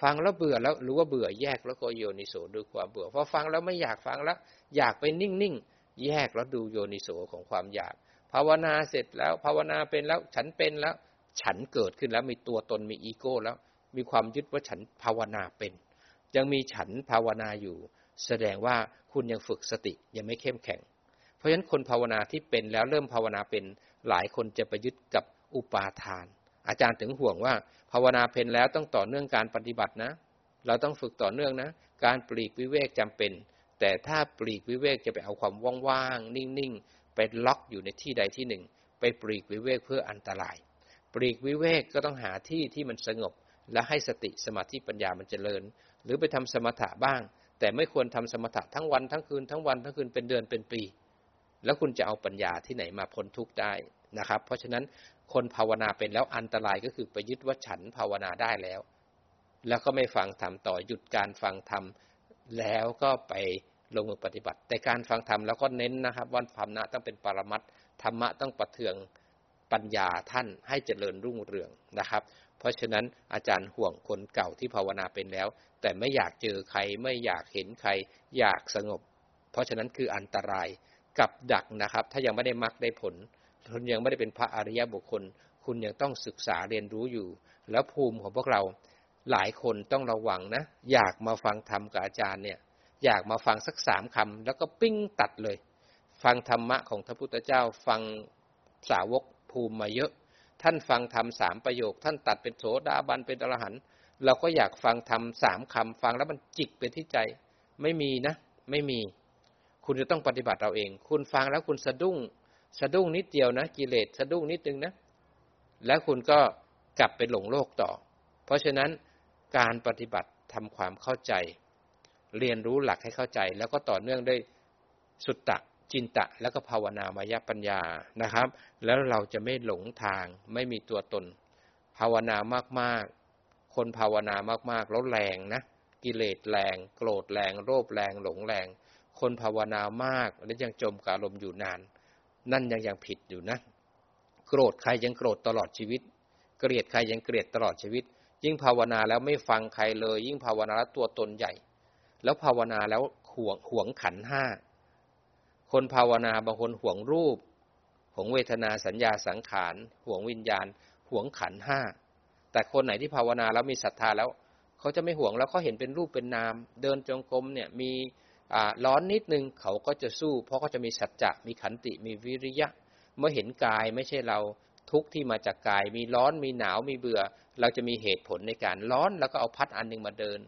ฟังแล้วเบื่อแล้วรู้ว่าเบื่อแยกแล้วก็โยนิโสด้วยความเบื่อพอฟังแล้วไม่อยากฟังแล้วอยากไปนิ่งๆแยกแล้วดูโยนิโสของความอยาก ภาวนาเสร็จแล้วภาวนาเป็นแล้วฉันเป็นแล้ว ฉันเกิดขึ้นแล้วมีตัวตนมีอีโก้แล้ว มีความยึดว่าฉันภาวนาเป็น ยังมีฉันภาวนาอยู่ แสดงว่าคุณยังฝึกสติยังไม่เข้มแข็ง เพราะฉะนั้นคนภาวนาที่เป็นแล้วเริ่มภาวนาเป็นหลายคนจะไปยึดกับอุปาทาน อาจารย์ถึงห่วงว่า ภาวนาเป็นแล้วต้องต่อเนื่องการปฏิบัตินะ เราต้องฝึกต่อเนื่องนะ การปลีกวิเวกจำเป็น แต่ถ้าปลีกวิเวกจะไปเอาความว่างๆนิ่งๆไปล็อกอยู่ในที่ใดที่หนึ่ง ไปปลีกวิเวกเพื่ออันตราย ปลีกวิเวกก็ต้องหาที่ที่มันสงบ และให้สติสมาธิปัญญามันเจริญ หรือไปทำสมถะบ้าง แต่ไม่ควรทำสมถะทั้งวันทั้งคืนทั้งวันทั้งคืนเป็นเดือนเป็นปี แล้วคุณจะเอาปัญญาที่ไหนมาพ้นทุกข์ได้นะครับ เพราะฉะนั้น คนภาวนาเป็นแล้วอันตรายก็คือไปยึดว่าฉันภาวนาได้แล้ว แล้วก็ไม่ฟังธรรมต่อหยุดการฟังธรรมแล้วก็ไปลงมือปฏิบัติ แต่การฟังธรรมแล้วก็เน้นนะครับว่าธรรมะต้องเป็นปรมัตธรรมะต้องประเทืองปัญญาท่านให้เจริญรุ่งเรืองนะครับ เพราะฉะนั้นอาจารย์ห่วงคนเก่าที่ภาวนาเป็นแล้ว แต่ไม่อยากเจอใครไม่อยากเห็นใครอยากสงบ เพราะฉะนั้นคืออันตรายกับดักนะครับ ถ้ายังไม่ได้มรรคได้ผล คุณยังไม่ได้เป็นพระอริยบุคคล คุณยังต้องศึกษาเรียนรู้อยู่ แล้วภูมิของพวกเราหลายคนต้องระวังนะ อยากมาฟังธรรมกับอาจารย์เนี่ย อยากมาฟังสักสามคำแล้วก็ปิ้งตัดเลย ฟังธรรมะของพระพุทธเจ้าฟังสาวกภูมิมาเยอะ ท่านฟังธรรมสามประโยค ท่านตัดเป็นโสดาบันเป็นอรหันต์เราก็อยากฟังธรรมสามคำฟังแล้วมันจิกไปที่ใจไม่มีนะ ไม่มี คุณจะต้องปฏิบัติเราเอง คุณฟังแล้วคุณสะดุ้ง สะดุ้งนิดเดียวนะ กิเลสสะดุ้งนิดนึงนะ แล้วคุณก็กลับไปหลงโลกต่อ เพราะฉะนั้นการปฏิบัติทำความเข้าใจ เรียนรู้หลักให้เข้าใจ แล้วก็ต่อเนื่องด้วยสุตตะจินตะ แล้วก็ภาวนามายปัญญานะครับ แล้วเราจะไม่หลงทางไม่มีตัวตน ภาวนามากๆ คนภาวนามากๆแล้วแรงนะกิเลสแรง โกรธแรง โลภแรง หลงแรง คนภาวนามากแล้วยังจมกับอารมณ์อยู่นาน นั่นยังยังผิดอยู่นะ โกรธใครยังโกรธตลอดชีวิต เกลียดใครยังเกลียดตลอดชีวิต ยิ่งภาวนาแล้วไม่ฟังใครเลย ยิ่งภาวนาแล้วตัวตนใหญ่ แล้วภาวนาแล้วห่วงห่วงขันห้าคนภาวนาบางคนห่วงรูปห่วงเวทนาสัญญาสังขารห่วงวิญญาณห่วงขันห้าแต่คนไหนที่ภาวนาแล้วมีศรัทธาแล้ว เขาจะไม่ห่วงแล้วเขาเห็นเป็นรูปเป็นนาม เดินจงกรมเนี่ยมี ร้อนนิดนึงเขาก็จะสู้ เพราะเขาจะมีสัจจะมีขันติมีวิริยะ เมื่อเห็นกายไม่ใช่เราทุกที่มาจากกาย มีร้อนมีหนาวมีเบื่อ เราจะมีเหตุผลในการร้อนแล้วก็เอาพัดอันหนึ่งมาเดิน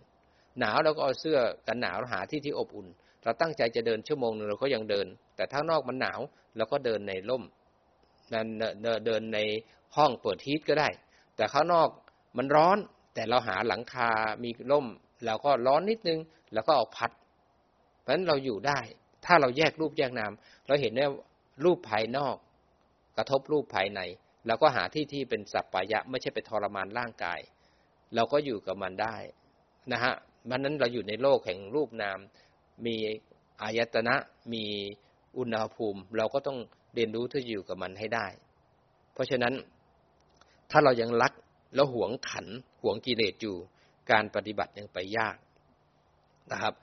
หนาวแล้วก็เอาเสื้อกันหนาวหาที่ที่อบอุ่น เราตั้งใจจะเดินชั่วโมงนึงเราก็ยังเดิน แต่ถ้างนอกมันหนาวเราก็เดินในร่มนั่นเดินในห้องเปิดฮีทก็ได้ แต่ข้างนอกมันร้อนแต่เราหาหลังคา มีร่มเราก็ร้อนนิดนึง แล้วก็เอาพัด ราะฉะนั้นเราอยู่ได้ ถ้าเราแยกรูปแยกนาม เราเห็นได้รูปภายนอก กระทบรูปภายในเราก็หาที่ที่เป็นสัพพายะ ไม่ใช่ไปทรมานร่างกาย เราก็อยู่กับมันได้นะฮะมันนั้นเราอยู่ในโลกแห่งรูปนาม มีอายตนะมีอุณหภูมิ เราก็ต้องเรียนรู้ที่อยู่กับมันให้ได้ เพราะฉะนั้น ถ้าเรายังรักแล้วหวงขันหวงกิเลสอยู่ การปฏิบัติยังไปยากนะครับ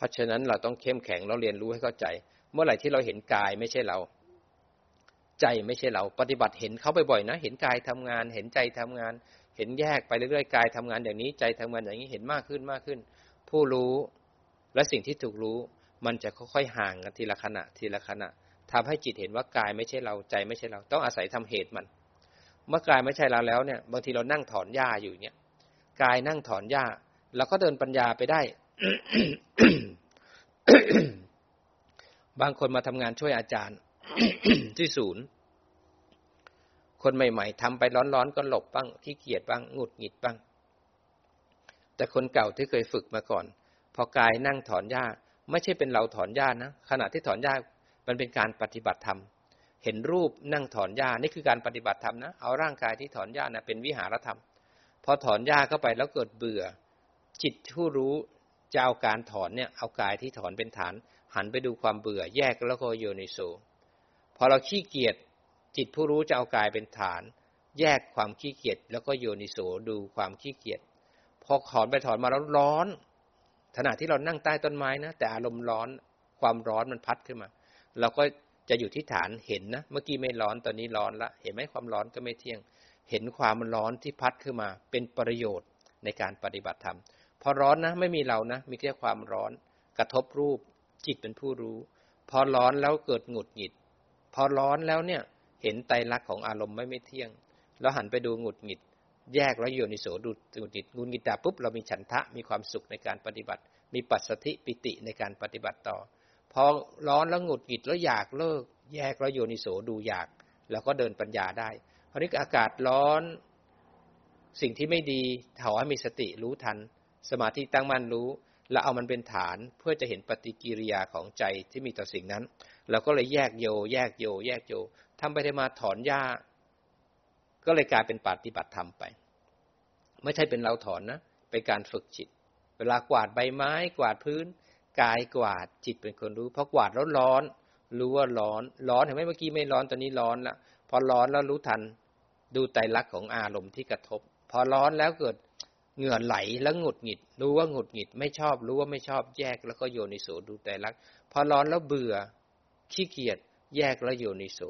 เพราะฉะนั้นเราต้องเข้มแข็งเราเรียนรู้ให้เข้าใจ เมื่อไหร่ที่เราเห็นกายไม่ใช่เรา ใจไม่ใช่เราปฏิบัติเห็นเขาบ่อยๆนะ เห็นกายทำงาน เห็นใจทำงาน เห็นแยกไปเรื่อยๆกายทำงานอย่างนี้ใจทำงานอย่างนี้เห็นมากขึ้นมากขึ้น ผู้รู้และสิ่งที่ถูกรู้มันจะค่อยๆห่างกันทีละขณะทีละขณะทำให้จิตเห็นว่ากายไม่ใช่เราใจไม่ใช่เรา ต้องอาศัยทำเหตุมัน เมื่อกายไม่ใช่เราแล้วเนี่ยบางทีเรานั่งถอนหญ้าอยู่เนี่ยกายนั่งถอนหญ้าเราก็เดินปัญญาไปได้ บางคนมาทำงานช่วยอาจารย์ที่ศูนย์ คนใหม่ ๆทำไปร้อนๆก็หลบบ้างขี้เกียจบ้างหงุดหงิดบ้าง แต่คนเก่าที่เคยฝึกมาก่อน พอกายนั่งถอนหญ้า ไม่ใช่เป็นเราถอนหญ้านะขณะที่ถอนหญ้ามันเป็นการปฏิบัติธรรมเห็นรูปนั่งถอนหญ้านี่คือการปฏิบัติธรรมนะเอาร่างกายที่ถอนหญ้านะเป็นวิหารธรรม พอถอนหญ้าเข้าไปแล้วเกิดเบื่อ จิตผู้รู้ จะเอาการถอนเนี่ยเอากายที่ถอนเป็นฐาน หันไปดูความเบื่อแยกแล้วก็โยนิโสพอเราขี้เกียจจิตผู้รู้จะเอากายเป็นฐาน แยกความขี้เกียจแล้วก็โยนิโสดูความขี้เกียจพอถอนไปถอนมาแล้วร้อนขณะที่เรานั่งใต้ต้นไม้นะแต่อารมณ์ร้อนความร้อนมันพัดขึ้นมา เราก็จะอยู่ที่ฐานเห็นนะเมื่อกี้ไม่ร้อนตอนนี้ร้อนละเห็นไหมความร้อนก็ไม่เที่ยง เห็นความร้อนที่พัดขึ้นมา เป็นประโยชน์ในการปฏิบัติธรรม พอร้อนนะไม่มีเรานะ มีแค่ความร้อน กระทบรูปจิตเป็นผู้รู้ พอร้อนแล้วเกิดหงุดหงิด พอร้อนแล้วเนี่ยเห็นไตรลักษณ์ของอารมณ์ไม่ไม่เที่ยง แล้วหันไปดูหงุดหงิด แยกแล้วโยนิโสดูดูจิตงูงิตาปุ๊บเรามีฉันทะมีความสุขในการปฏิบัติ มีปัสสธิปิติในการปฏิบัติต่อ พอร้อนแล้วหงุดหงิดแล้วอยากเลิก แยกแล้วโยนิโสดูอยาก แล้วก็เดินปัญญาได้คราวนี้อากาศร้อน สิ่งที่ไม่ดีถาให้มีสติรู้ทัน สมาธิตั้งมั่นรู้ แล้วเอามันเป็นฐานเพื่อจะเห็นปฏิกิริยาของใจที่มีต่อสิ่งนั้น เราก็เลยแยกโย แยกโย แยกโยทำไปได้มาถอนหญ้า ก็เลยกลายเป็นปฏิบัติธรรมไป ไม่ใช่เป็นเราถอนนะ เป็นการฝึกจิต เวลากวาดใบไม้ กวาดพื้น กายกวาดจิตเป็นคนรู้ เพราะกวาดแล้วร้อนรู้ว่าร้อน ร้อนเห็นไหมเมื่อกี้ไม่ร้อนตอนนี้ร้อนละพอร้อนแล้วรู้ทัน ดูไตรลักษณ์ของอารมณ์ที่กระทบ พอร้อนแล้วเกิด เหงื่อไหลแล้วหงุดหงิด รู้ว่าหงุดหงิดไม่ชอบ รู้ว่าไม่ชอบแยกแล้วก็โยนิโสดูไตรลักพอร้อนแล้วเบื่อขี้เกียจแยกแล้วโยนิโส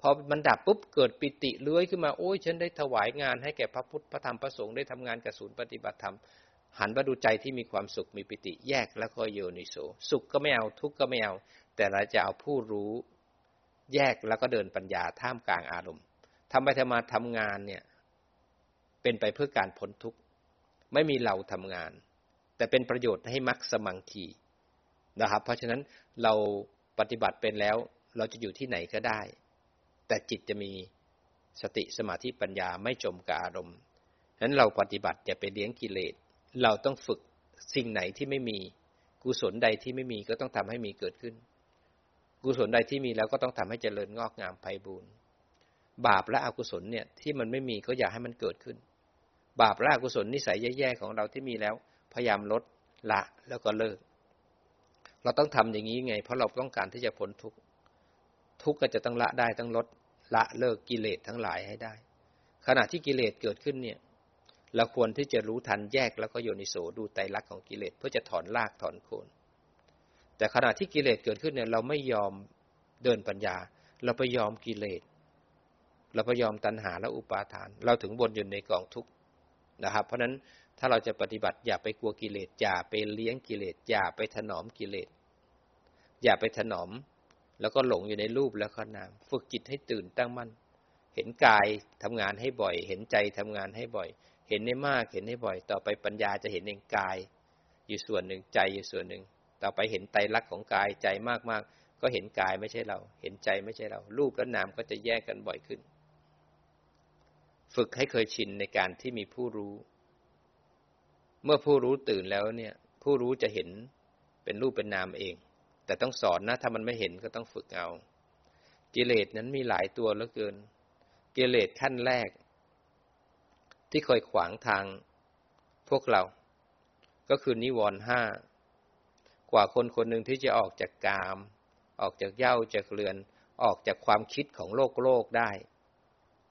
พอมันดับปุ๊บเกิดปิติเลื้อยขึ้นมาโอ้ยฉันได้ถวายงานให้แก่พระพุทธพระธรรมพระสงฆ์ได้ทำงานกับศูนย์ปฏิบัติธรรมหันมาดูใจที่มีความสุขมีปิติแยกแล้วก็โยนิโสสุขก็ไม่เอาทุกข์ก็ไม่เอา แต่เราจะเอาผู้รู้ แยกแล้วก็เดินปัญญาท่ามกลางอารมณ์ทำไปทำมาทำงานเนี่ย เป็นไปเพื่อการพ้นทุกข์ ไม่มีเราทำงาน แต่เป็นประโยชน์ให้มักสมังคีนะครับ เพราะฉะนั้นเราปฏิบัติเป็นแล้ว เราจะอยู่ที่ไหนก็ได้ แต่จิตจะมีสติสมาธิปัญญาไม่จมกับอารมณ์ฉะนั้นเราปฏิบัติอย่าไปเลี้ยงกิเลส เราต้องฝึกสิ่งไหนที่ไม่มีกุศลใดที่ไม่มีก็ต้องทำให้มีเกิดขึ้น กุศลใดที่มีแล้วก็ต้องทำให้เจริญงอกงามไพบูรณ์บาปและอกุศลเนี่ยที่มันไม่มีก็อยากให้มันเกิดขึ้น บาปและอกุศลนิสัยแย่ๆของเราที่มีแล้ว พยายามลดละแล้วก็เลิก เราต้องทำอย่างนี้ไง เพราะเราต้องการที่จะพ้นทุกข์ทุกข์ก็จะต้องละได้ต้องลดละเลิกกิเลสทั้งหลายให้ได้ ขณะที่กิเลสเกิดขึ้นเนี่ยเราควรที่จะรู้ทันแยกแล้วก็โยนิโสดูไตรลักษณ์ของกิเลสเพื่อจะถอนรากถอนโคนแต่ขณะที่กิเลสเกิดขึ้นเนี่ยเราไม่ยอมเดินปัญญา เราไปยอมกิเลสเราไปยอมตัณหาและอุปาทาน เราถึงบนอยู่ในกองทุกข์ นะครับ เพราะฉะนั้นถ้าเราจะปฏิบัติอย่าไปกลัวกิเลสอย่าไปเลี้ยงกิเลสอย่าไปถนอมกิเลสอย่าไปถนอม แล้วก็หลงอยู่ในรูปแล้วก็นาม ฝึกจิตให้ตื่นตั้งมั่นเห็นกายทำงานให้บ่อย เห็นใจทำงานให้บ่อย เห็นได้มากเห็นได้บ่อย ต่อไปปัญญาจะเห็นเองกาย อยู่ส่วนหนึ่งใจอยู่ส่วนหนึ่ง ต่อไปเห็นไตรลักษณ์ของกายใจมากๆ ก็เห็นกายไม่ใช่เรา เห็นใจไม่ใช่เรา รูปและนามก็จะแยกกันบ่อยขึ้น ฝึกให้เคยชินในการที่มีผู้รู้ เมื่อผู้รู้ตื่นแล้วเนี่ย ผู้รู้จะเห็นเป็นรูปเป็นนามเอง แต่ต้องสอนนะ ถ้ามันไม่เห็นก็ต้องฝึกเอา กิเลสนั้นมีหลายตัวเหลือเกิน กิเลสขั้นแรก ที่คอยขวางทางพวกเรา ก็คือนิวรณ์ห้ากว่าคนคนหนึ่งที่จะออกจากกาม ออกจากเย้าจากเรือน ออกจากความคิดของโลกโลกได้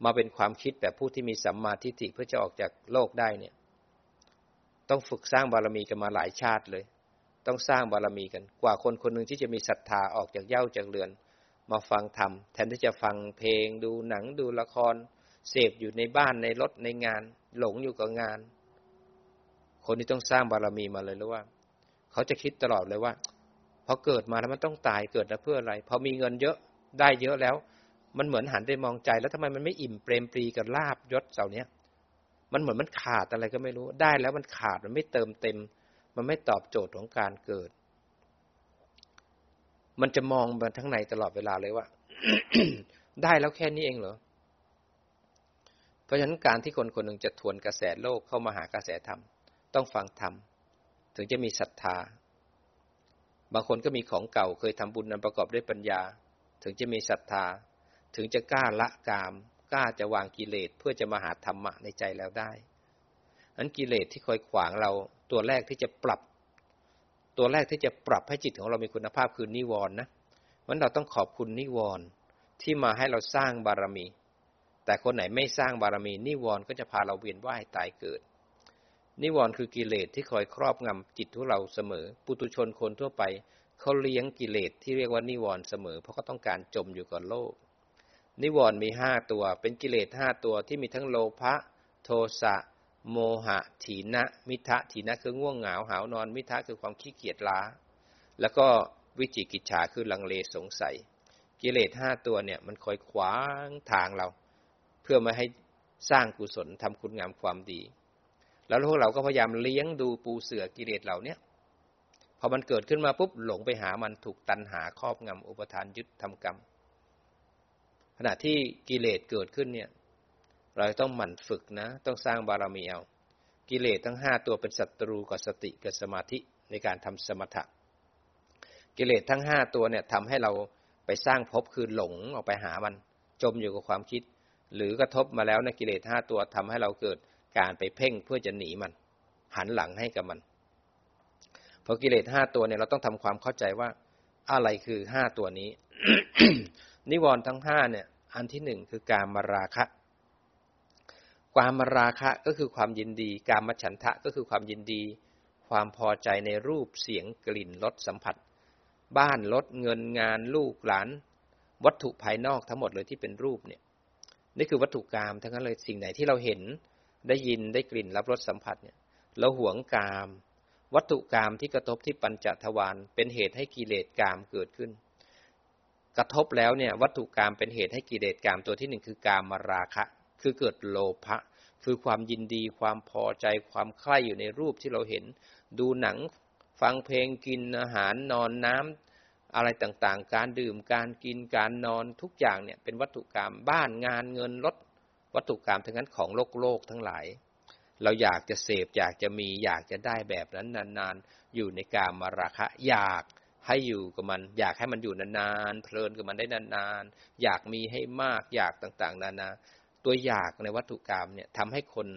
มาเป็นความคิดแบบผู้ที่มีสัมมาทิฏฐิเพื่อจะออกจากโลกได้เนี่ย ต้องฝึกสร้างบารมีกันมาหลายชาติเลย ต้องสร้างบารมีกัน กว่าคนคนหนึ่งที่จะมีศรัทธาออกจากเย้าจากเรือน มาฟังธรรมแทนที่จะฟังเพลง ดูหนังดูละคร เสพอยู่ในบ้านในรถในงาน หลงอยู่กับงาน คนที่ต้องสร้างบารมีมาเลยแล้วว่า เขาจะคิดตลอดเลยว่าพอเกิดมาแล้วมันต้องตายเกิดมาเพื่ออะไรพอมีเงินเยอะได้เยอะแล้ว มันเหมือนหันไปมองใจแล้วทำไมมันไม่อิ่มเปรมปรีกับลาบยศเสาเนี้ยมันเหมือนมันขาดอะไรก็ไม่รู้ได้แล้วมันขาดมันไม่เติมเต็ม มันไม่ตอบโจทย์ของการเกิด มันจะมองมาทั้งในตลอดเวลาเลยว่า ได้แล้วแค่นี้เองเหรอเพราะฉะนั้นการที่คนคนหนึ่งจะทวนกระแสโลกเข้ามาหากระแสธรรม ต้องฟังธรรม ถึงจะมีศรัทธา บางคนก็มีของเก่าเคยทำบุญนั้นประกอบด้วยปัญญา ถึงจะมีศรัทธา ถึงจะกล้าละกาม กล้าจะวางกิเลสเพื่อจะมาหาธรรมะในใจแล้วได้อันกิเลสที่คอยขวางเราตัวแรกที่จะปรับ ตัวแรกที่จะปรับให้จิตของเรามีคุณภาพคือนิวรณ์นะวันเราต้องขอบคุณนิวรณ์ที่มาให้เราสร้างบารมี แต่คนไหนไม่สร้างบารมี นิวรณ์ก็จะพาเราเวียนว่ายตายเกิด นิวรณ์คือกิเลสที่คอยครอบงำจิตของเราเสมอ ปุตุชนคนทั่วไปเขาเลี้ยงกิเลสที่เรียกว่านิวรณ์เสมอ เพราะเขาต้องการจมอยู่กับโลก นิวรณ์มีห้าตัว เป็นกิเลสห้าตัวที่มีทั้งโลภะโทสะโมหะถีนะ มิทะถีนะคือง่วงเหงาหาวนอน มิทะคือความขี้เกียจล้า แล้วก็วิจิกิจฉาคือลังเลสงสัย กิเลสห้าตัวเนี่ย มันคอยขวางทางเรา เพื่อมาให้สร้างกุศลทำคุณงามความดี แล้วพวกเราก็พยายามเลี้ยงดูปูเสือกิเลสเหล่านี้พอมันเกิดขึ้นมาปุ๊บหลงไปหามันถูกตันหาครอบงำอุปทานยึดทำกรรม ขณะที่กิเลสเกิดขึ้นเนี่ย เราต้องหมั่นฝึกนะ ต้องสร้างบารมีเอา กิเลสทั้งห้าตัวเป็นศัตรูกับสติกับสมาธิในการทำสมถะ กิเลสทั้งห้าตัวเนี่ยทำให้เราไปสร้างภพคือหลงออกไปหามัน จมอยู่กับความคิด หรือกระทบมาแล้วในกิเลสห้าตัวทำให้เราเกิดการไปเพ่งเพื่อจะหนีมัน หันหลังให้กับมันพอกิเลสห้าตัวเนี่ยเราต้องทำความเข้าใจว่าอะไรคือห้าตัวนี้ นิวรณ์ทั้งห้าเนี่ยอันที่หนึ่งคือการมาราคะ ความมาราคะก็คือความยินดี การมฉันทะก็คือความยินดี ความพอใจในรูปเสียงกลิ่นรสสัมผัส บ้านรถเงินงานลูกหลาน วัตถุภายนอกทั้งหมดเลยที่เป็นรูปเนี่ยนี่คือวัตถุกรรมทั้งนั้นเลยสิ่งไหนที่เราเห็นได้ยินได้กลิ่นรับรสสัมผัสเนี่ยเราหวงกาม วัตถุกรรมที่กระทบที่ปัญจทวารเป็นเหตุให้กิเลสกามเกิดขึ้น กระทบแล้วเนี่ยวัตถุกรรมเป็นเหตุให้กิเลสกรรมตัวที่หนึ่งคือกามมาราคะ คือเกิดโลภะคือความยินดีความพอใจความใคร่อยู่ในรูปที่เราเห็น ดูหนังฟังเพลงกินอาหารนอนน้ำอะไรต่างๆ การดื่มการกินการนอนทุกอย่างเนี่ยเป็นวัตถุกรรมบ้านงานเงินรถวัตถุกรรมทั้งนั้นของโลกโลกทั้งหลาย เราอยากจะเสพอยากจะมีอยากจะได้แบบนั้นนานๆ อยู่ในกามมาราคะอยาก ให้อยู่กับมัน อยากให้มันอยู่นานๆเพลินกับมันได้นานๆอยากมีให้มากอยากต่าง ๆ นานา ตัวอยากในวัตถุกรรมเนี่ยทำให้คน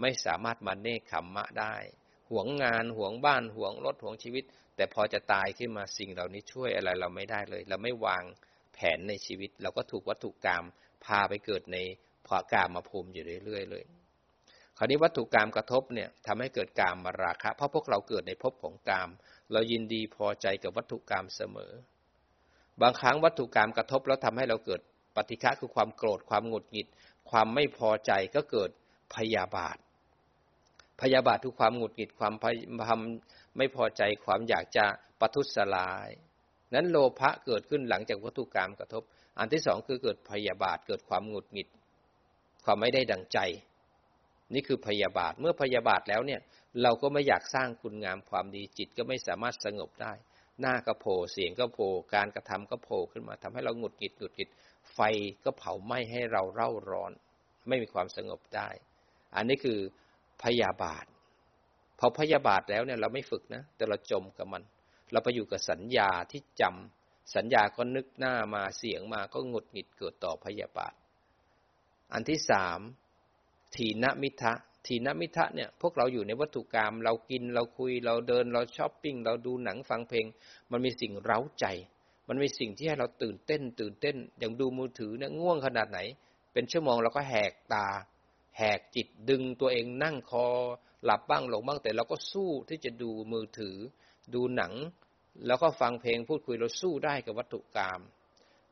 ไม่สามารถมาเนคขมมะได้ หวงงานหวงบ้านหวงรถหวงชีวิต แต่พอจะตายขึ้นมาสิ่งเหล่านี้ช่วยอะไรเราไม่ได้เลย เราไม่วางแผนในชีวิต เราก็ถูกวัตถุกรรมพาไปเกิดในพอกามมาภูมิอยู่เรื่อยๆเลยคราวนี้วัตถุกรรมกระทบเนี่ยทำให้เกิดกามมาราคะ เพราะพวกเราเกิดในภพของกาม เรายินดีพอใจกับวัตถุกรรมเสมอ บางครั้งวัตถุกรรมกระทบแล้วทำให้เราเกิดปฏิฆะคือความโกรธความหงุดหงิด ความไม่พอใจก็เกิดพยาบาท พยาบาททุกความหงุดหงิดความทำไม่พอใจความอยากจะปทุสลาย นั้นโลภะเกิดขึ้นหลังจากวัตถุกรรมกระทบ อันที่สองคือเกิดพยาบาทเกิดความหงุดหงิด ความไม่ได้ดังใจ นี่คือพยาบาท เมื่อพยาบาทแล้วเนี่ย เราก็ไม่อยากสร้างคุณงามความดีจิตก็ไม่สามารถสงบได้ หน้าก็โผล่เสียงก็โผล่การกระทำก็โผล่ขึ้นมาทำให้เราหงุดหงิดหงุดหงิดไฟก็เผาไหม้ให้เราเร่าร้อน ไม่มีความสงบได้ อันนี้คือพยาบาทพอพยาบาทแล้วเนี่ยเราไม่ฝึกนะ แต่เราจมกับมัน เราไปอยู่กับสัญญาที่จำสัญญาก็นึกหน้ามาเสียงมาก็หงุดหงิดเกิดต่อพยาบาท อันที่สาม ทีนมิทะทีนมิทะเนี่ยพวกเราอยู่ในวัตถุกรรมเรากินเราคุยเราเดินเราช้อปปิ้งเราดูหนังฟังเพลง มันมีสิ่งเร้าใจ มันมีสิ่งที่ให้เราตื่นเต้น ตื่นเต้น อย่างดูมือถือเนี่ยง่วงขนาดไหน เป็นชั่วโมงเราก็แหกตา แหกจิตดึงตัวเองนั่งคอ หลับบ้างหลงบ้างแต่เราก็สู้ที่จะดูมือถือ ดูหนัง แล้วก็ฟังเพลงพูดคุยเราสู้ได้กับวัตถุกรรม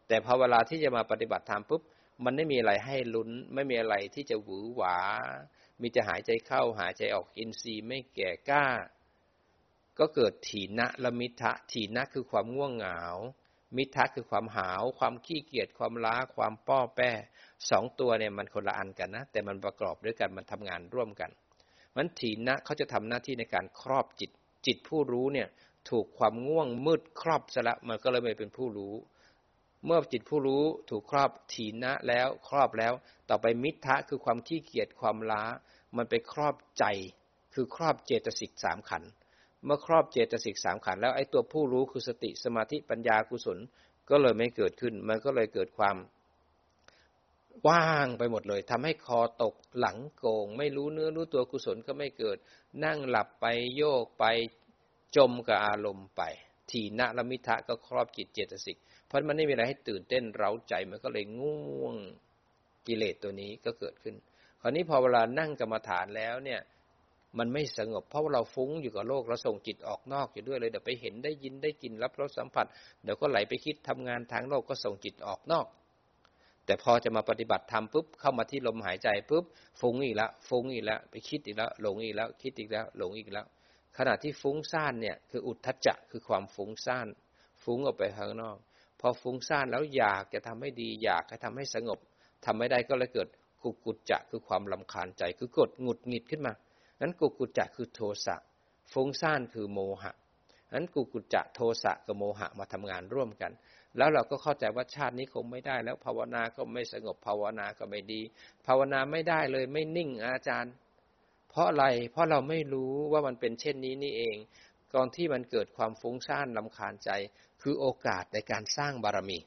แต่พอเวลาที่จะมาปฏิบัติธรรมปุ๊บ มันไม่มีอะไรให้ลุ้น ไม่มีอะไรที่จะหวือหวา มีจะหายใจเข้าหายใจออกอินทรีย์ไม่แก่กล้า ก็เกิดถีนะละมิทะถีนะคือความง่วงเหงา มิทะคือความหาว ความขี้เกียจความล้าความป้อแป้สองตัวเนี่ยมันคนละอันกันนะ แต่มันประกอบด้วยกันมันทำงานร่วมกันมันถีนะเขาจะทำหน้าที่ในการครอบจิต จิตผู้รู้เนี่ยถูกความง่วงมืดครอบซะละมันก็เลยไม่เป็นผู้รู้ เมื่อจิตผู้รู้ถูกครอบถีนะแล้วครอบแล้ว ต่อไปมิทะคือความขี้เกียจความล้า มันไปครอบใจ คือครอบเจตสิกสามขัน เมื่อครอบเจตสิกสามขัน แล้วไอ้ตัวผู้รู้คือสติสมาธิปัญญากุศลก็เลยไม่เกิดขึ้น มันก็เลยเกิดความว่างไปหมดเลยทำให้คอตกหลังโกง ไม่รู้เนื้อรู้ตัวกุศลก็ไม่เกิด นั่งหลับไปโยกไปจมกับอารมณ์ไป ทีนะละมิทะก็ครอบจิตเจตสิก ราะมันไม่มีอะไรให้ตื่นเต้นเร้าใจมันก็เลยง่วงกิเลสตัวนี้ก็เกิดขึ้น คราวนี้พอเวลานั่งกรรมฐานแล้วเนี่ย มันไม่สงบเพราะว่าเราฟุ้งอยู่กับโลกเราส่งจิตออกนอกอยู่ด้วยเลยเดี๋ยวไปเห็นได้ยินได้กินรับรสสัมผัสเดี๋ยวก็ไหลไปคิดทำงานทางโลกก็ส่งจิตออกนอก แต่พอจะมาปฏิบัติธรรมปุ๊บเข้ามาที่ลมหายใจปุ๊บฟุ้งอีกแล้วฟุ้งอีกแล้วไปคิดอีกแล้วหลงอีกแล้ว คิดอีกแล้วหลงอีกแล้ว ขณะที่ฟุ้งซ่านเนี่ยคืออุทธัจจะคือความฟุ้งซ่าน ฟุ้งออกไปข้างนอก อฟุ้งซ่านแล้วอยากจะทำให้ดี อยากให้ทำให้สงบทำไม่ได้ก็เลยเกิดกุกุจจะคือความลำคาญใจคือกดหงุดหงิดขึ้นมานั้นกุกุจจะคือโทสะฟุ้งซ่านคือโมหะนั้นกุกุจจะโทสะกับโมหะมาทำงานร่วมกัน แล้วเราก็เข้าใจว่าชาตินี้คงไม่ได้แล้วภาวนาก็ไม่สงบภาวนาก็ไม่ดี ภาวนาไม่ได้เลยไม่นิ่งอาจารย์ เพราะอะไรเพราะเราไม่รู้ว่ามันเป็นเช่นนี้นี่เองก่อนที่มันเกิดความฟุ้งซ่านลำคาญใจ คือโอกาสในการสร้างบารมี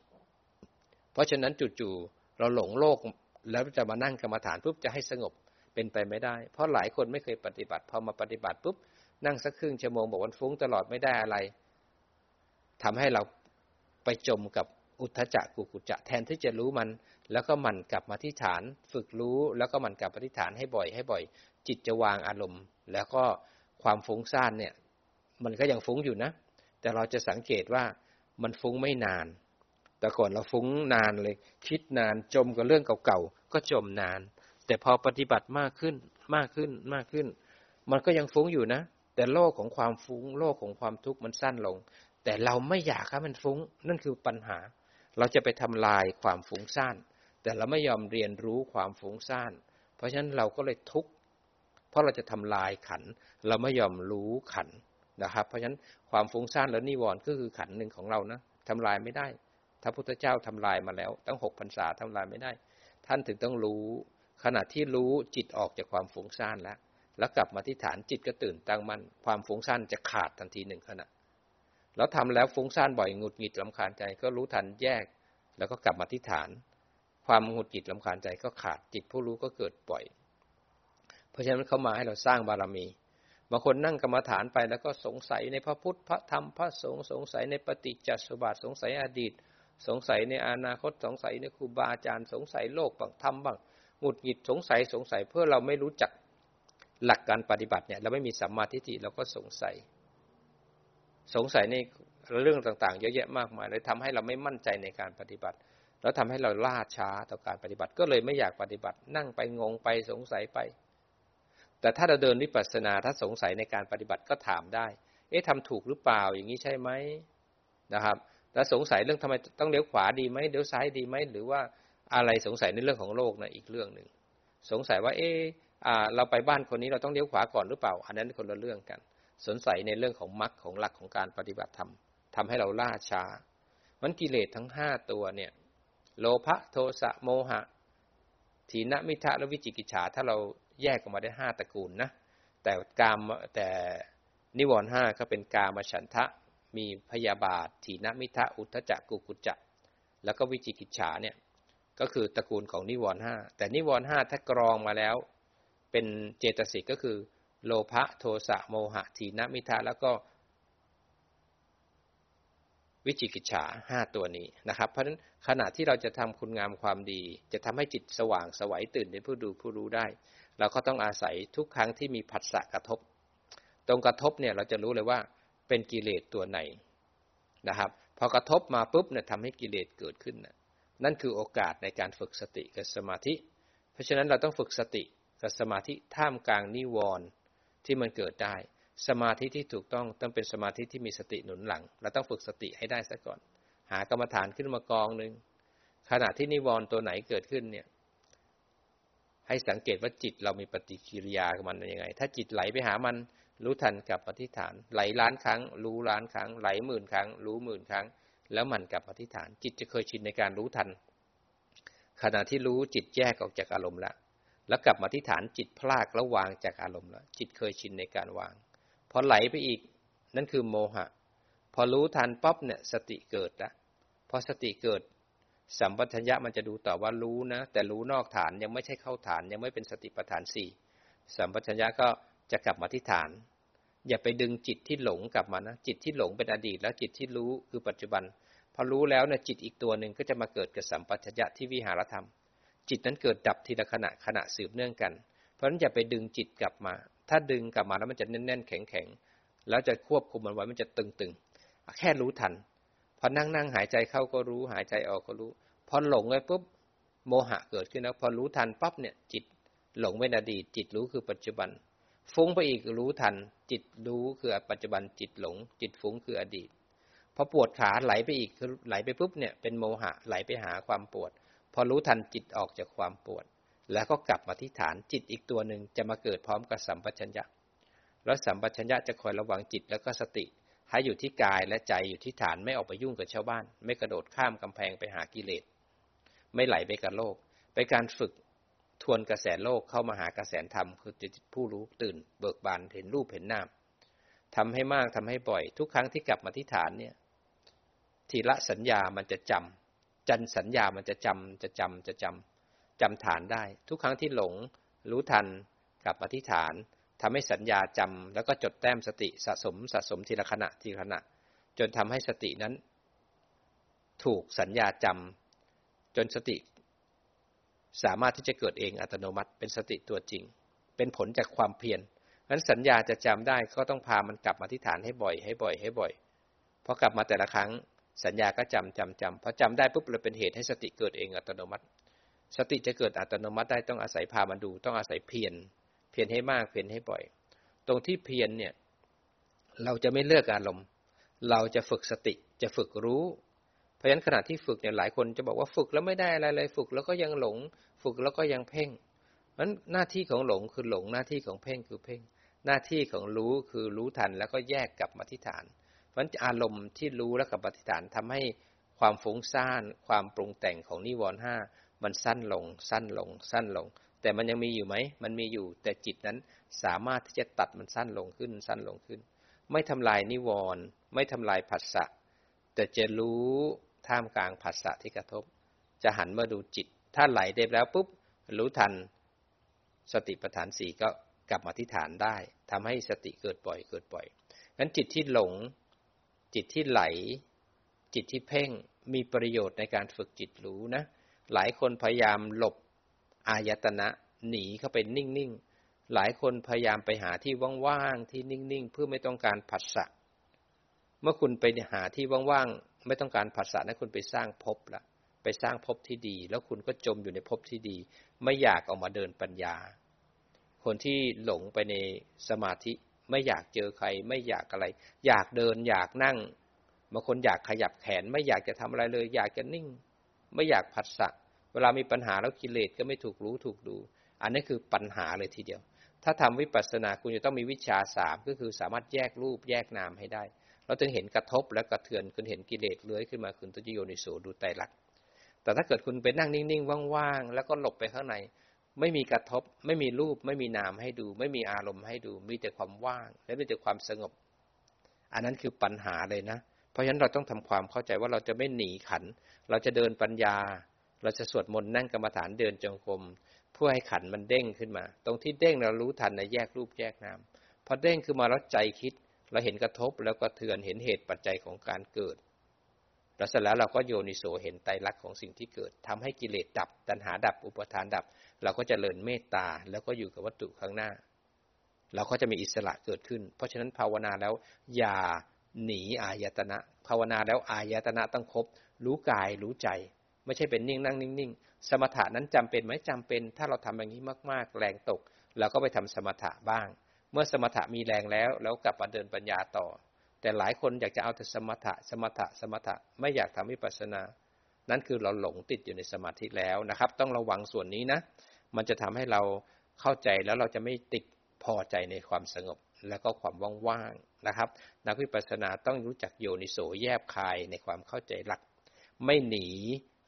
เพราะฉะนั้นจู่ๆเราหลงโลกแล้วจะมานั่งกรรมฐานปุ๊บจะให้สงบเป็นไปไม่ได้ เพราะหลายคนไม่เคยปฏิบัติพอมาปฏิบัติปุ๊บนั่งสักครึ่งชั่วโมงบอกวันฟุ้งตลอดไม่ได้อะไรทำให้เราไปจมกับอุทธจักกุกุจะแทนที่จะรู้มัน แล้วก็มันกลับมาที่ฐาน ฝึกรู้แล้วก็มันกลับมาที่ฐานให้บ่อยให้บ่อย จิตจะวางอารมณ์ แล้วก็ความฟุ้งซ่านเนี่ย มันก็ยังฟุ้งอยู่นะ แต่เราจะสังเกตว่า มันฟุ้งไม่นาน แต่ก่อนเราฟุ้งนานเลย คิดนานจมกับเรื่องเก่าๆก็จมนาน แต่พอปฏิบัติมากขึ้นมากขึ้นมากขึ้น มันก็ยังฟุ้งอยู่นะ แต่โลกของความฟุ้ง โลกของความทุกข์มันสั้นลง แต่เราไม่อยากให้มันฟุ้ง นั่นคือปัญหา เราจะไปทำลายความฟุ้งซ่าน แต่เราไม่ยอมเรียนรู้ความฟุ้งซ่าน เพราะฉะนั้นเราก็เลยทุกข์ เพราะเราจะทำลายขัน เราไม่ยอมรู้ขัน นะครับ เพราะฉะนั้นความฟุ้งซ่านและนิวรณ์ก็คือขันหนึ่งของเรานะทำลายไม่ได้พระพุทธเจ้าทำลายมาแล้ว ตั้งหกพรรษาทำลายไม่ได้ ท่านถึงต้องรู้ ขณะที่รู้จิตออกจากความฟุ้งซ่านแล้ว แล้วกลับมาที่ฐานจิตก็ตื่นตั้งมั่นความฟุ้งซ่านจะขาดทันทีหนึ่งขณะ แล้วทำแล้วฟุ้งซ่านบ่อยหงุดหงิดลำคาญใจก็รู้ทันแยก แล้วก็กลับมาที่ฐาน ความหงุดหงิดลำคาญใจก็ขาดจิตผู้รู้ก็เกิดปล่อย เพราะฉะนั้นเขามาให้เราสร้างบารมี บางคนนั่งกรรมฐานไปแล้วก็สงสัยในพระพุทธพระธรรมพระสงฆ์สงสัยในปฏิจจสมบัติสงสัยอดีต สงสัยในอนาคตสงสัยในครูบาอาจารย์สงสัยโลกบางธรรมบ้างหงุดหงิดสงสัยสงสัยเพื่อเราไม่รู้จักหลักการปฏิบัติเนี่ยเราไม่มีสัมมาทิฏฐิเราก็สงสัย สงสัยในเรื่องต่างๆ เยอะแยะมากมายเลยทำให้เราไม่มั่นใจในการปฏิบัติ แล้วทำให้เราล่าช้าต่อการปฏิบัติก็เลยไม่อยากปฏิบัติ นั่งไปงงไปสงสัยไป แต่ถ้าเราเดินวิปัสสนาถ้าสงสัยในการปฏิบัติก็ถามได้ เอ๊ะทำถูกหรือเปล่าอย่างนี้ใช่ไหมนะครับแล้วสงสัยเรื่องทำไมต้องเลี้ยวขวาดีไหมเลี้ยวซ้ายดีไหมหรือว่าอะไรสงสัยในเรื่องของโลกนะอีกเรื่องหนึ่งสงสัยว่า เอ๊ะเราไปบ้านคนนี้เราต้องเลี้ยวขวาก่อนหรือเปล่า อันนั้นคนละเรื่องกันสงสัยในเรื่องของมรรคของหลักของการปฏิบัติธรรมทำให้เราล่าช้ามันกิเลสทั้งห้าตัวเนี่ย โลภะโทสะโมหะถีนมิทะและวิจิกิจฉาถ้าเรา แยกออกมาได้ห้าตระกูลนะแต่กามแต่นิวรณ์ห้าก็เป็นกามฉันทะมีพยาบาทถีนมิทะอุทจักกุกุจจะแล้วก็วิจิกิจฉาเนี่ยก็คือตระกูลของนิวรณ์ห้าแต่นิวรณ์ห้าถ้ากรองมาแล้ว เป็นเจตสิกก็คือ โลภะโทสะโมหะถีนมิทะแล้วก็วิจิกิจฉาห้าตัวนี้นะครับ เพราะฉะนั้นขณะที่เราจะทำคุณงามความดี จะทำให้จิตสว่างสวัยตื่นเป็นผู้ดูผู้รู้ได้ เราก็ต้องอาศัยทุกครั้งที่มีผัสสะกระทบ ตรงกระทบเนี่ยเราจะรู้เลยว่าเป็นกิเลสตัวไหนนะครับ พอกระทบมาปุ๊บเนี่ยทำให้กิเลสเกิดขึ้นนะนั่นคือโอกาสในการฝึกสติกับสมาธิ เพราะฉะนั้นเราต้องฝึกสติกับสมาธิท่ามกลางนิวรณ์ที่มันเกิดได้ สมาธิที่ถูกต้องต้องเป็นสมาธิที่มีสติหนุนหลัง เราต้องฝึกสติให้ได้ซะก่อน หากรรมฐานขึ้นมากองหนึ่งขณะที่นิวรณ์ตัวไหนเกิดขึ้นเนี่ย ให้สังเกตว่าจิตเรามีปฏิกิริยากับมันยังไง ถ้าจิตไหลไปหามันรู้ทันกับปฏิฐาน ไหลล้านครั้ง รู้ล้านครั้ง ไหลหมื่นครั้ง รู้หมื่นครั้ง แล้วมันกับปฏิฐาน จิตจะเคยชินในการรู้ทัน ขณะที่รู้จิตแยกออกจากอารมณ์แล้วแล้วกลับมาที่ฐานจิตพลากแล้ววางจากอารมณ์แล้วจิตเคยชินในการวาง พอไหลไปอีกนั่นคือโมหะ พอรู้ทันป๊อบเนี่ยสติเกิดละพอสติเกิด สัมปชัญญะมันจะดูต่อว่ารู้นะ แต่รู้นอกฐานยังไม่ใช่เข้าฐานยังไม่เป็นสติปัฏฐานสี่สัมปชัญญะก็จะกลับมาที่ฐาน อย่าไปดึงจิตที่หลงกลับมานะจิตที่หลงเป็นอดีต แล้วจิตที่รู้คือปัจจุบันพอรู้แล้วเนี่ยจิตอีกตัวหนึ่งก็จะมาเกิดกับสัมปชัญญะที่วิหารธรรม จิตนั้นเกิดดับทีละขณะขณะสืบเนื่องกัน เพราะฉะนั้นอย่าไปดึงจิตกลับมา ถ้าดึงกลับมาแล้วมันจะแน่นๆแข็งๆแล้วจะควบคุมมันไว้มันจะตึงๆ แค่รู้ทัน พอนั่งนั่งหายใจเข้าก็รู้ หายใจออกก็รู้ พอหลงไปปุ๊บโมหะเกิดขึ้นแล้ว พอรู้ทันปั๊บเนี่ย จิตหลงเป็นอดีต จิตรู้คือปัจจุบัน ฟุ้งไปอีกรู้ทัน จิตรู้คือปัจจุบัน จิตหลง จิตฟุ้งคืออดีตพอปวดขาไหลไปอีกไหลไปปุ๊บเนี่ยเป็นโมหะไหลไปหาความปวด พอรู้ทันจิตออกจากความปวด แล้วก็กลับมาที่ฐานจิตอีกตัวหนึ่งจะมาเกิดพร้อมกับสัมปชัญญะแล้วสัมปชัญญะจะคอยระวังจิตแล้วก็สติ ให้อยู่ที่กายและใจอยู่ที่ฐานไม่ออกไปยุ่งกับชาวบ้าน ไม่กระโดดข้ามกำแพงไปหากิเลส ไม่ไหลไปกับโลก ไปการฝึกทวนกระแสโลกเข้ามาหากระแสธรรมคือจิตผู้รู้ตื่น เบิกบานเห็นรูปเห็นนามทำให้มากทำให้บ่อย ทุกครั้งที่กลับมาที่ฐานเนี่ย ทีละสัญญามันจะจำจันสัญญามันจะจำจะจำจะจำจำฐานได้ ทุกครั้งที่หลง รู้ทันกลับอธิษฐาน ทำให้สัญญาจำแล้วก็จดแต้มสติสะสมสะสมทีละขณะทีละขณะ จนทำให้สตินั้น ถูกสัญญาจำจนสติ สามารถที่จะเกิดเองอัตโนมัติ เป็นสติตัวจริง เป็นผลจากความเพียรนั้นสัญญาจะจำได้ก็ต้องพามันกลับมาที่ฐานให้บ่อย ให้บ่อย ให้บ่อยพอกลับมาแต่ละครั้ง สัญญาก็จำจำจำพอจำได้ปุ๊บเลยเป็นเหตุให้สติเกิดเองอัตโนมัติ สติจะเกิดอัตโนมัติได้ต้องอาศัยพามาดู ต้องอาศัยเพียร พียรให้มากเพียรให้บ่อย ตรงที่เพียรเนี่ย เราจะไม่เลือกอารมณ์ เราจะฝึกสติจะฝึกรู้ เพราะฉะนั้นขณะที่ฝึกเนี่ยหลายคนจะบอกว่าฝึกแล้วไม่ได้อะไรเลยฝึกแล้วก็ยังหลง ฝึกแล้วก็ยังเพ่งนั้นหน้าที่ของหลงคือหลงหน้าที่ของเพ่งคือเพ่ง หน้าที่ของรู้คือรู้ทันแล้วก็แยกกลับมาที่ฐานเพราะอารมณ์ที่รู้แล้วกับปฏิฐานทำให้ความฟุ้งซ่าน ความปรุงแต่งของนิวรณ์ห้ามันสั้นลง สั้นลง สั้นลง แต่มันยังมีอยู่ไหม มันมีอยู่ แต่จิตนั้นสามารถที่จะตัดมันสั้นลงขึ้นสั้นลงขึ้น ไม่ทำลายนิวรณ์ไม่ทำลายผัสสะ แต่จะรู้ท่ามกลางผัสสะที่กระทบ จะหันมาดูจิต ถ้าไหลเด็บแล้วปุ๊บ รู้ทัน สติปัฏฐานสี่ก็กลับมาที่ฐานได้ทำให้สติเกิดบ่อยเกิดบ่อยงั้นจิตที่หลง จิตที่ไหล จิตที่เพ่งมีประโยชน์ในการฝึกจิตรู้นะ หลายคนพยายามหลบ อายตนะหนีเข้าไปนิ่งๆ หลายคนพยายามไปหาที่ว่างๆ ที่นิ่งๆ เพื่อไม่ต้องการผัสสะ เมื่อคุณไปหาที่ว่างๆ ไม่ต้องการผัสสะนั้นคุณไปสร้างภพละไปสร้างภพที่ดี แล้วคุณก็จมอยู่ในภพที่ดี ไม่อยากออกมาเดินปัญญา คนที่หลงไปในสมาธิไม่อยากเจอใคร ไม่อยากอะไร อยากเดินอยากนั่งบางคนอยากขยับแขน ไม่อยากจะทำอะไรเลย อยากจะนิ่ง ไม่อยากผัสสะเเวลามีปัญหาแล้วกิเลสก็ไม่ถูกรู้ถูกดู อันนี้คือปัญหาเลยทีเดียว ถ้าทำวิปัสสนาคุณจะต้องมีวิชาสามก็คือสามารถแยกรูปแยกนามให้ได้ เราถึงเห็นกระทบและกระเทือนคุณเห็นกิเลสเลื้อยขึ้นมาคุณตุจิโยนิโสดูไตรลักษณ์แต่ถ้าเกิดคุณไปนั่งนิ่งๆว่างๆแล้วก็หลบไปข้างใน ไม่มีกระทบ ไม่มีรูป ไม่มีนามให้ดู ไม่มีอารมณ์ให้ดู มีแต่ความว่าง และมีแต่ความสงบ อันนั้นคือปัญหาเลยนะ เพราะฉะนั้นเราต้องทำความเข้าใจว่าเราจะไม่หนีขัน เราจะเดินปัญญา เราจะสวดมนต์นั่งกรรมฐานเดินจงกรมเพื่อให้ขันมันเด้งขึ้นมา ตรงที่เด้งเรารู้ทันในแยกรูปแยกนามพอเด้งขึ้นมาแล้วใจคิด เราเห็นกระทบแล้วก็เทือนเห็นเหตุปัจจัยของการเกิดแล้วเสร็จแล้วเราก็โยนิโสเห็นไตรลักษณ์ของสิ่งที่เกิดทำให้กิเลสดับ ตัณหาดับอุปทานดับ เราก็จะเริญเมตตาแล้วก็อยู่กับวัตถุข้างหน้า เราก็จะมีอิสระเกิดขึ้น เพราะฉะนั้นภาวนาแล้วอย่าหนีอายตนะ ภาวนาแล้วอายตนะต้องครบรู้กายรู้ใจ ไม่ใช่เป็นนิ่งนั่งนิ่งๆ สมถะนั้นจำเป็นไหมจำเป็น ถ้าเราทำอย่างนี้มากๆ แรงตกเราก็ไปทำสมถะบ้าง เมื่อสมถะมีแรงแล้วแล้วกลับมาเดินปัญญาต่อ แต่หลายคนอยากจะเอาแต่สมถะ สมถะ สมถะไม่อยากทำวิปัสสนา นั่นคือเราหลงติดอยู่ในสมาธิแล้วนะครับ ต้องระวังส่วนนี้นะ มันจะทำให้เราเข้าใจแล้วเราจะไม่ติดพอใจในความสงบและก็ความว่างๆนะครับ นักวิปัสสนาต้องรู้จักโยนิโสแยบคายในความเข้าใจหลัก ไม่หนี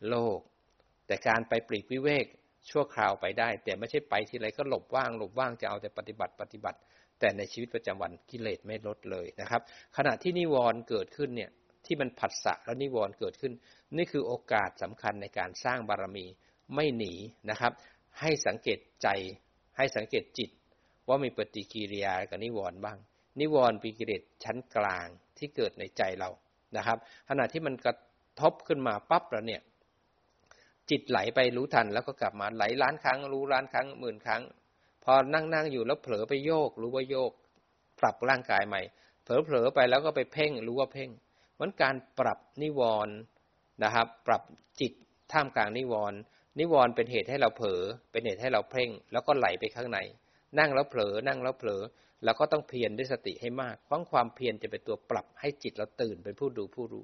โลก แต่การไปปลีกวิเวกชั่วคราวไปได้ แต่ไม่ใช่ไปทีไรก็หลบว่างหลบว่างจะเอาแต่ปฏิบัติปฏิบัติ แต่ในชีวิตประจำวันกิเลสไม่ลดเลยนะครับ ขณะที่นิวรณ์เกิดขึ้นเนี่ยที่มันผัสสะแล้วนิวรณ์เกิดขึ้น นี่คือโอกาสสำคัญในการสร้างบารมีไม่หนีนะครับ ให้สังเกตใจให้สังเกตจิต ว่ามีปฏิกิริยากับนิวรณ์บ้าง นิวรณ์ปีกิเลสชั้นกลางที่เกิดในใจเรานะครับ ขณะที่มันกระทบขึ้นมาปั๊บแล้วเนี่ย จิตไหลไปรู้ทันแล้วก็กลับมาไหลล้านครั้ง รู้ล้านครั้งหมื่นครั้ง พอนั่งนั่งอยู่แล้วเผลอไปโยก รู้ว่าโยก ปรับร่างกายใหม่ เผลอเผลอไปแล้วก็ไปเพ่ง รู้ว่าเพ่งมันการปรับนิวรณ์นะครับ ปรับจิตท่ามกลางนิวรณ์นิวรณ์เป็นเหตุให้เราเผลอเป็นเหตุให้เราเพ่ง แล้วก็ไหลไปข้างใน นั่งแล้วเผลอนั่งแล้วเผลอเราก็ต้องเพียรด้วยสติให้มากเพราะความเพียรจะเป็นตัวปรับให้จิตเราตื่นเป็นผู้ดูผู้รู้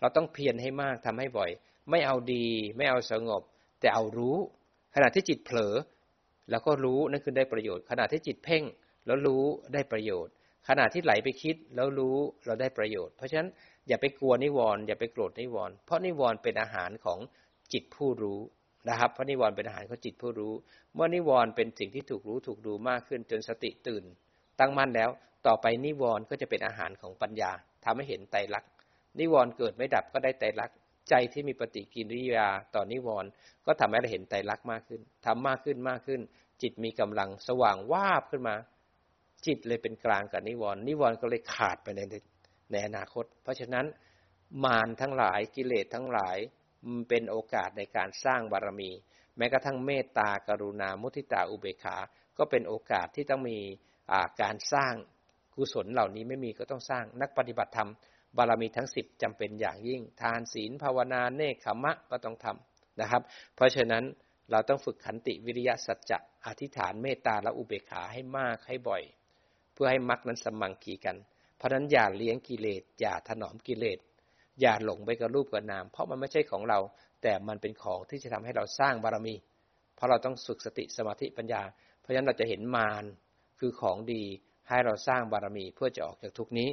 เราต้องเพียรให้มากทำให้บ่อย ไม่เอาดี ไม่เอาสงบ แต่เอารู้ ขณะที่จิตเผลอ แล้วก็รู้นั่นคือได้ประโยชน์ ขณะที่จิตเพ่ง แล้วรู้ได้ประโยชน์ ขณะที่ไหลไปคิดแล้วรู้เราได้ประโยชน์ เพราะฉะนั้นอย่าไปกลัวนิวรณ์อย่าไปโกรธนิวรณ์เพราะนิวรณ์เป็นอาหารของจิตผู้รู้นะครับเพราะนิวรณ์เป็นอาหารของจิตผู้รู้ เมื่อนิวรณ์เป็นสิ่งที่ถูกรู้ถูกดูมากขึ้นจนสติตื่น ตั้งมั่นแล้ว ต่อไปนิวรณ์ก็จะเป็นอาหารของปัญญาทำให้เห็นไตรลักษณ์นิวรณ์เกิดไม่ดับก็ได้ไตรลักษณ์ ใจที่มีปฏิกิริยาต่อนิวรณ์ก็ทำให้เราเห็นไตรลักษณ์มากขึ้นทำมากขึ้นมากขึ้น จิตมีกำลังสว่างวาบขึ้นมา จิตเลยเป็นกลางกับนิวรณ์นิวรณ์ก็เลยขาดไปในในอนาคต เพราะฉะนั้นมารทั้งหลายกิเลสทั้งหลายมันเป็นโอกาสในการสร้างบารมี แม้กระทั่งเมตตากรุณามุทิตาอุเบกขา ก็เป็นโอกาสที่ต้องมีการสร้างกุศลเหล่านี้ไม่มีก็ต้องสร้างนักปฏิบัติธรรม บารมีทั้งสิบจำเป็นอย่างยิ่ง ทานศีลภาวนาเนคขมะก็ต้องทำนะครับ เพราะฉะนั้นเราต้องฝึกขันติวิริยะสัจจะอธิษฐานเมตตาและอุเบกขาให้มากให้บ่อย เพื่อให้มรรคนั้นสมังคีกัน เพราะนั้นอย่าเลี้ยงกิเลสอย่าถนอมกิเลสอย่าหลงไปกับรูปกับนาม เพราะมันไม่ใช่ของเรา แต่มันเป็นของที่จะทำให้เราสร้างบารมี เพราะเราต้องฝึกสติสมาธิปัญญา เพราะฉะนั้นเราจะเห็นมารคือของดีให้เราสร้างบารมีเพื่อจะออกจากทุกนี้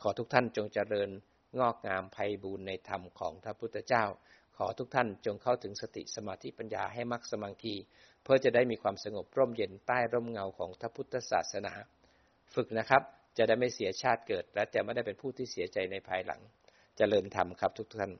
ขอทุกท่านจงเจริญงอกงามไพบูรณ์ในธรรมของพระพุทธเจ้า ขอทุกท่านจงเข้าถึงสติสมาธิปัญญาให้มักสมังคี เพื่อจะได้มีความสงบร่มเย็นใต้ร่มเงาของพระพุทธศาสนา ฝึกนะครับ จะได้ไม่เสียชาติเกิด และจะไม่ได้เป็นผู้ที่เสียใจในภายหลังจเจริญธรรมครับทุกท่าน